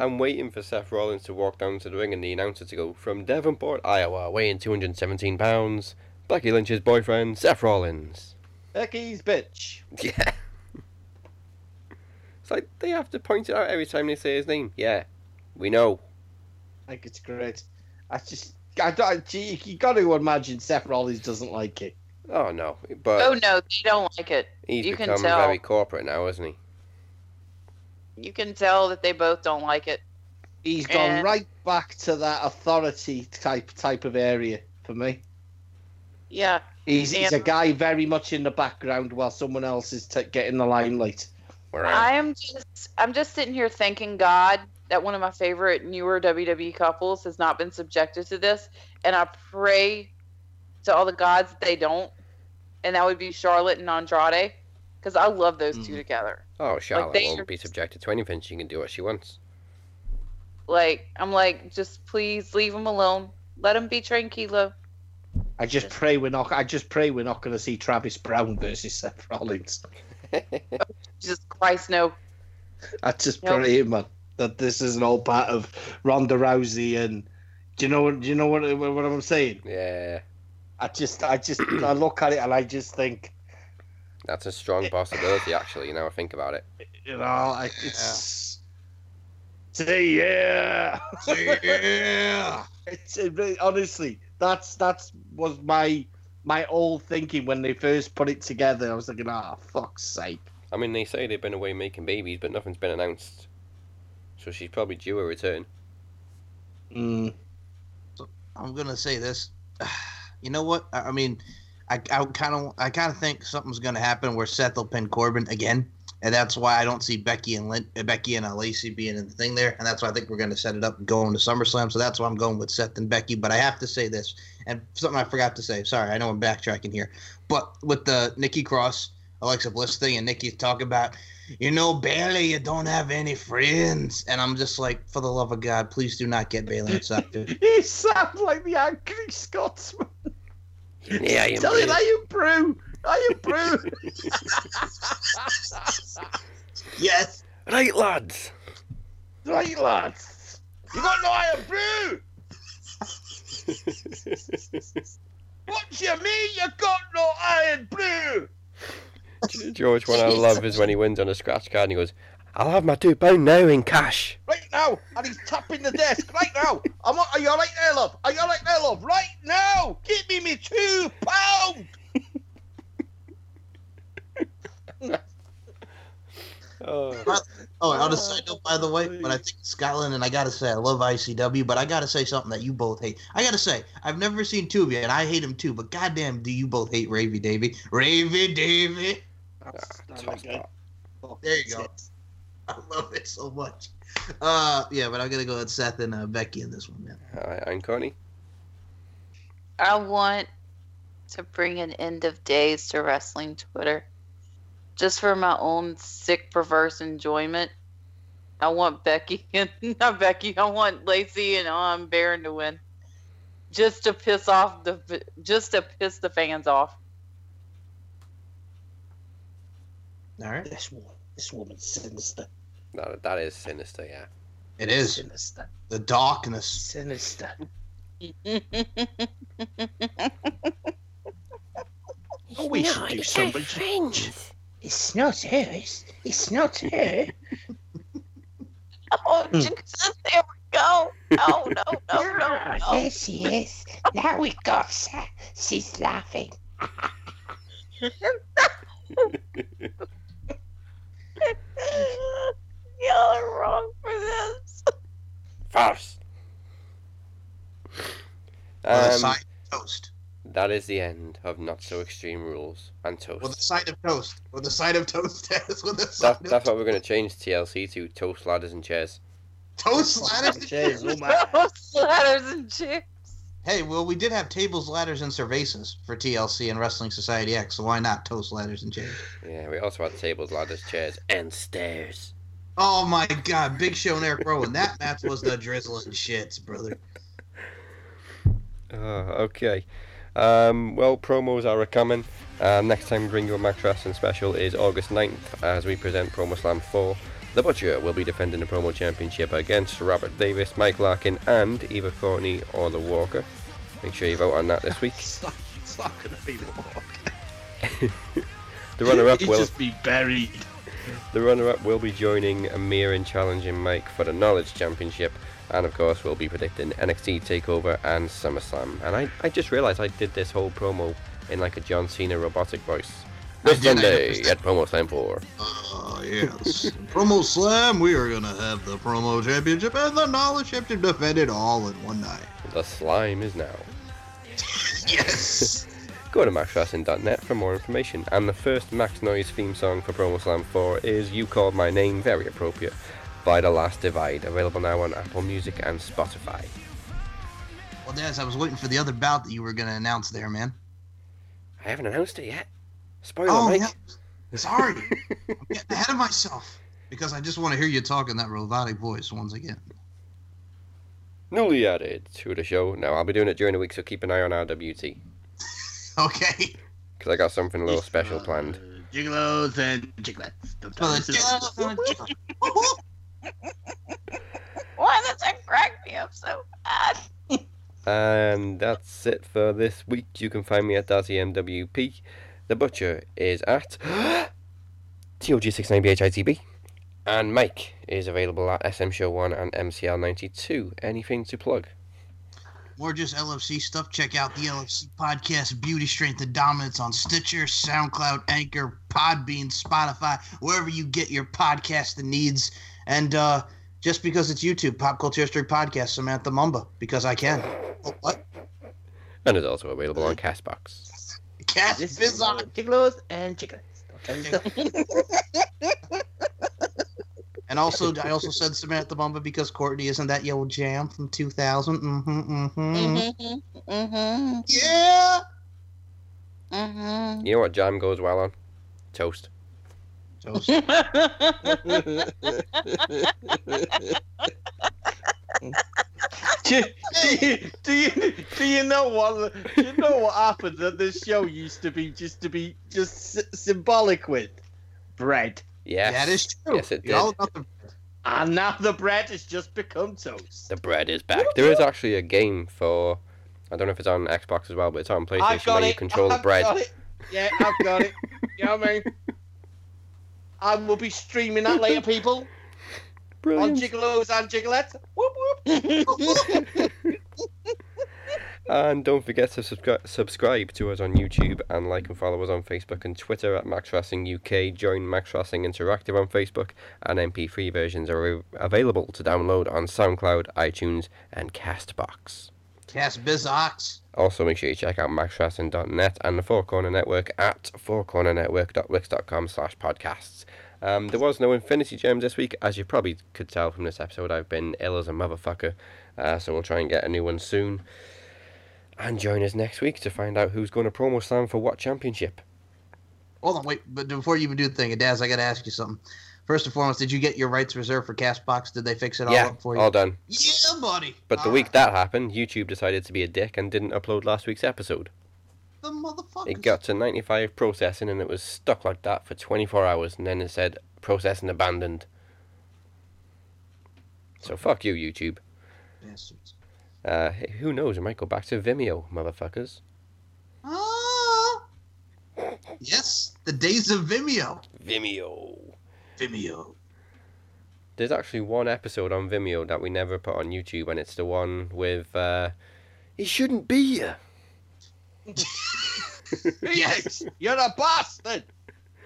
I'm waiting for Seth Rollins to walk down to the ring and the announcer to go from Davenport, Iowa, weighing 217 pounds, Becky Lynch's boyfriend, Seth Rollins. Becky's bitch. Yeah. It's like they have to point it out every time they say his name. Yeah, we know. I think it's great. I just, I don't, gee, you got to imagine Seth Rollins doesn't like it. Oh no, but Oh no, they don't like it. he's you can become tell. very corporate now, isn't he? You can tell that they both don't like it. He's gone And- right back to that authority type type of area for me. Yeah. He's, he's a guy very much in the background while someone else is t- getting the limelight. I am just I'm just sitting here thanking God that one of my favorite newer WWE couples has not been subjected to this. And I pray to all the gods that they don't. And that would be Charlotte and Andrade. Because I love those two Mhm. together. Oh, Charlotte they won't are- be subjected to anything. She can do what she wants. Like, I'm like, just please leave them alone. Let them be tranquilo. I just pray we're not. I just pray we're not going to see Travis Browne versus Seth Rollins. Jesus Christ, no. I just Nope. pray, man, that this isn't all part of Ronda Rousey and. Do you know what? Do you know what? What I'm saying? yeah, I just, I just, I look at it and I just think, that's a strong possibility, actually. You know, I think about it. you know, I, it's. Say yeah. yeah. It's it, really- honestly that's that's was my my old thinking when they first put it together. I was thinking, ah, fuck's sake. I mean, they say they've been away making babies, but nothing's been announced. So she's probably due a return. Mm. So I'm gonna say this. You know what? I I mean, I kind of I kind of think something's gonna happen where Seth will pin Corbin again, and that's why I don't see Becky and Lin- uh, Becky and Lacey being in the thing there, and that's why I think we're gonna set it up and into SummerSlam. So that's why I'm going with Seth and Becky. But I have to say this, and something I forgot to say. Sorry, I know I'm backtracking here, but with the Nikki Cross Alexa Bliss thing, and Nikki talking about, you know, Bayley, you don't have any friends, and I'm just like, for the love of God, please do not get Bayley inside. He sounds like the angry Scotsman. Yeah, you Tell it, are you brew? Are you brew? yes. Right, lads. right, lads. You got no Irn-Bru. What you mean you got no Irn-Bru? George, one I love is when he wins on a scratch card and he goes, I'll have my two pound now in cash. Right now, and he's tapping the desk right now. I'm, are you alright there, love? Are you alright there, love? Right now, give me me two pound. Oh, Oh, on a side note, by the way, when I think of Scotland, and I gotta say, I love ICW, but I gotta say something that you both hate. I gotta say, I've never seen two of you, and I hate him too, but goddamn, do you both hate Ravy Davy? Ravy Davy! Ah, toss pot. There you go. I love it so much. Uh, yeah, but I'm gonna go with Seth and uh, Becky in this one, man. All right, and Connie. I want to bring an end of days to wrestling Twitter. Just for my own sick, perverse enjoyment. I want Becky and not Becky. I want Lacey and um Baron to win, just to piss off the, just to piss the fans off. All right. This woman, this woman's sinister. No, that is sinister, yeah. It is Sinister. the darkness. Sinister. Oh, we should do something. It's not her. It's, it's not her. oh, Jesus, there we go. No, no, no, no, Ah, no. Yes, yes. Now we got her. She's laughing. Y'all are wrong for this. Farce. Or the Um, side of toast. that is the end of Not So Extreme Rules and Toast. Or the side of toast. Or the side of toast. That's what the side That, of that's what we're going to change TLC to Toast, Ladders, and Chairs. toast ladders. Cheers, oh my. Toast Ladders and chairs. Hey, well, we did have tables, ladders, and cervezas for TLC and Wrestling Society X, so why not toast, ladders, and chairs? Yeah, we also had tables, ladders, chairs, and stairs. Oh my God, Big Show and Eric Rowan. That match was the drizzling shits, brother. Oh, okay. Um, well, promos are a coming. Uh, next time we bring you a Max Wrestling special is August 9th as we present Promo Slam 4. The Butcher will be defending the promo championship against Robert Davis, Mike Larkin, and either Courtney or The Walker. Make sure you vote on that this week. It's not, not gonna be the walk. The runner-up will just be buried. The runner-up will be joining Amir in challenging Mike for the Knowledge Championship, and of course we'll be predicting NXT Takeover and SummerSlam. And I, I just realised I did this whole promo in like a John Cena robotic voice. This Sunday at Promo Slam 4. Oh, yes. promo Slam, we are going to have the Promo Championship and the Knowledge Championship defended all in one night. The slime is now. Yes. Go to maxwrestling.net for more information. And the first Max Noise theme song for Promo Slam 4 is You Called My Name, very appropriate, by The Last Divide, available now on Apple Music and Spotify. well, Daz, I was waiting for the other bout that you were going to announce there, man. I haven't announced it yet. Spoiler, Oh, Mike. yeah. Sorry. I'm getting ahead of myself. Because I just want to hear you talk in that robotic voice once again. Newly added to the show. Now, I'll be doing it during the week, so keep an eye on RWT. Okay. Because I got something a little special planned. Gigolos and chiclets. Well, it's- Why does that crack me up so bad? And that's it for this week. You can find me at Darcy MWP. The Butcher is at TOG69BHITB. And Mike is available at SM Show 1 and MCL92. Anything to plug? More just LFC stuff. Check out the LFC podcast, Beauty, Strength, and Dominance on Stitcher, SoundCloud, Anchor, Podbean, Spotify, wherever you get your podcast the needs. And uh, just because it's YouTube, Pop Culture History Podcast, Samantha Mumba, because I can. Oh, what? And is also available on Castbox. Cat This Biz is on. Gigolos and chiclets. Don't tell me stuff. And also, I also said Samantha Mumba because Courtney isn't that yellow jam from 2000. Mm-hmm, mm-hmm. Mm-hmm. Mm-hmm. Yeah. Mm-hmm. You know what jam goes well on? Toast. Toast. do, you, do you do you know what do you know what happened that this show used to be just to be just s- symbolic with bread Yes. That is true. Yes, it You're all did. about the- and now the bread has just become toast. The bread is back. There is actually a game for. I don't know if it's on Xbox as well, but it's on I've PlayStation got where it. you control the I've bread. got it. Yeah, I've got it. You know what I mean? I will be streaming that later, people, on Brilliant. Gigolos and Gigolettes. Whoop whoop. And don't forget to subscri- subscribe to us on YouTube and like and follow us on Facebook and Twitter at Max Wrestling UK. Join Max Wrestling Interactive on Facebook, and MP3 versions are available to download on SoundCloud, iTunes, and Castbox. Cast Biz Ox. Also, make sure you check out maxwrestling.net and the Four Corner Network at fourcornernetwork.wix.com slash podcasts. Um, there was no Infinity Gems this week, as you probably could tell from this episode. I've been ill as a motherfucker, uh, so we'll try and get a new one soon. And join us next week to find out who's going to promo slam for what championship. Hold on, wait. But before you even do the thing, Daz, I got to ask you something. First and foremost, did you get your rights reserved for Castbox? Did they fix it all yeah, up for you? all done. Yeah, buddy. But the week right. that happened, YouTube decided to be a dick and didn't upload last week's episode. the motherfucker. It got to 95 processing and it was stuck like that for 24 hours and then it said processing abandoned. So fuck you, YouTube. Bastards. Uh, who knows? It might go back to Vimeo, motherfuckers. Ah. Yes, the days of Vimeo. Vimeo. Vimeo. There's actually one episode on Vimeo that we never put on YouTube, and it's the one with. Uh, he shouldn't be here. Yes, you're a bastard.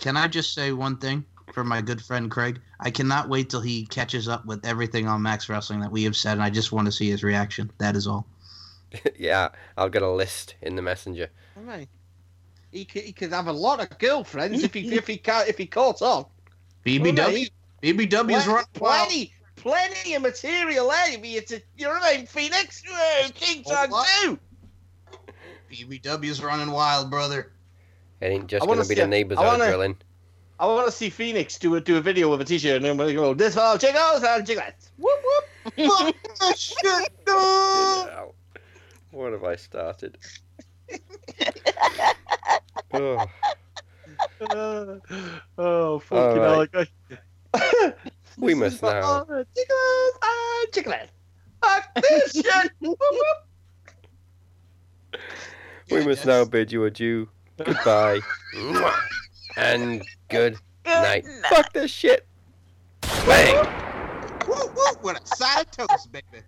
Can I just say one thing for my good friend Craig? I cannot wait till he catches up with everything on Max Wrestling that we have said, and I just want to see his reaction. That is all. yeah, I'll get a list in the messenger. Right. He could, he could have a lot of girlfriends if he if he ca if he caught on. BBW. BBW is Plen- running wild. plenty, plenty of material there. Be it, you know what I mean? Phoenix, Whoa, King Oh, Kong what? too. BBW is running wild, brother. It ain't just gonna be see the neighbours I out wanna- drilling. I want to see Phoenix do a do a video with a t-shirt and then we'll go this for jiggles and jigglettes. Whoop whoop. Fuck that shit, no! What have I started? oh, Uh, oh fucking All hell! right. I- We must now. all Jiggles and jigglettes. Fuck this shit. Whoop whoop. we must now bid you adieu. Goodbye. Mwah. and good night. Fuck this shit. Bang. Woo, woo, with a side toast, baby.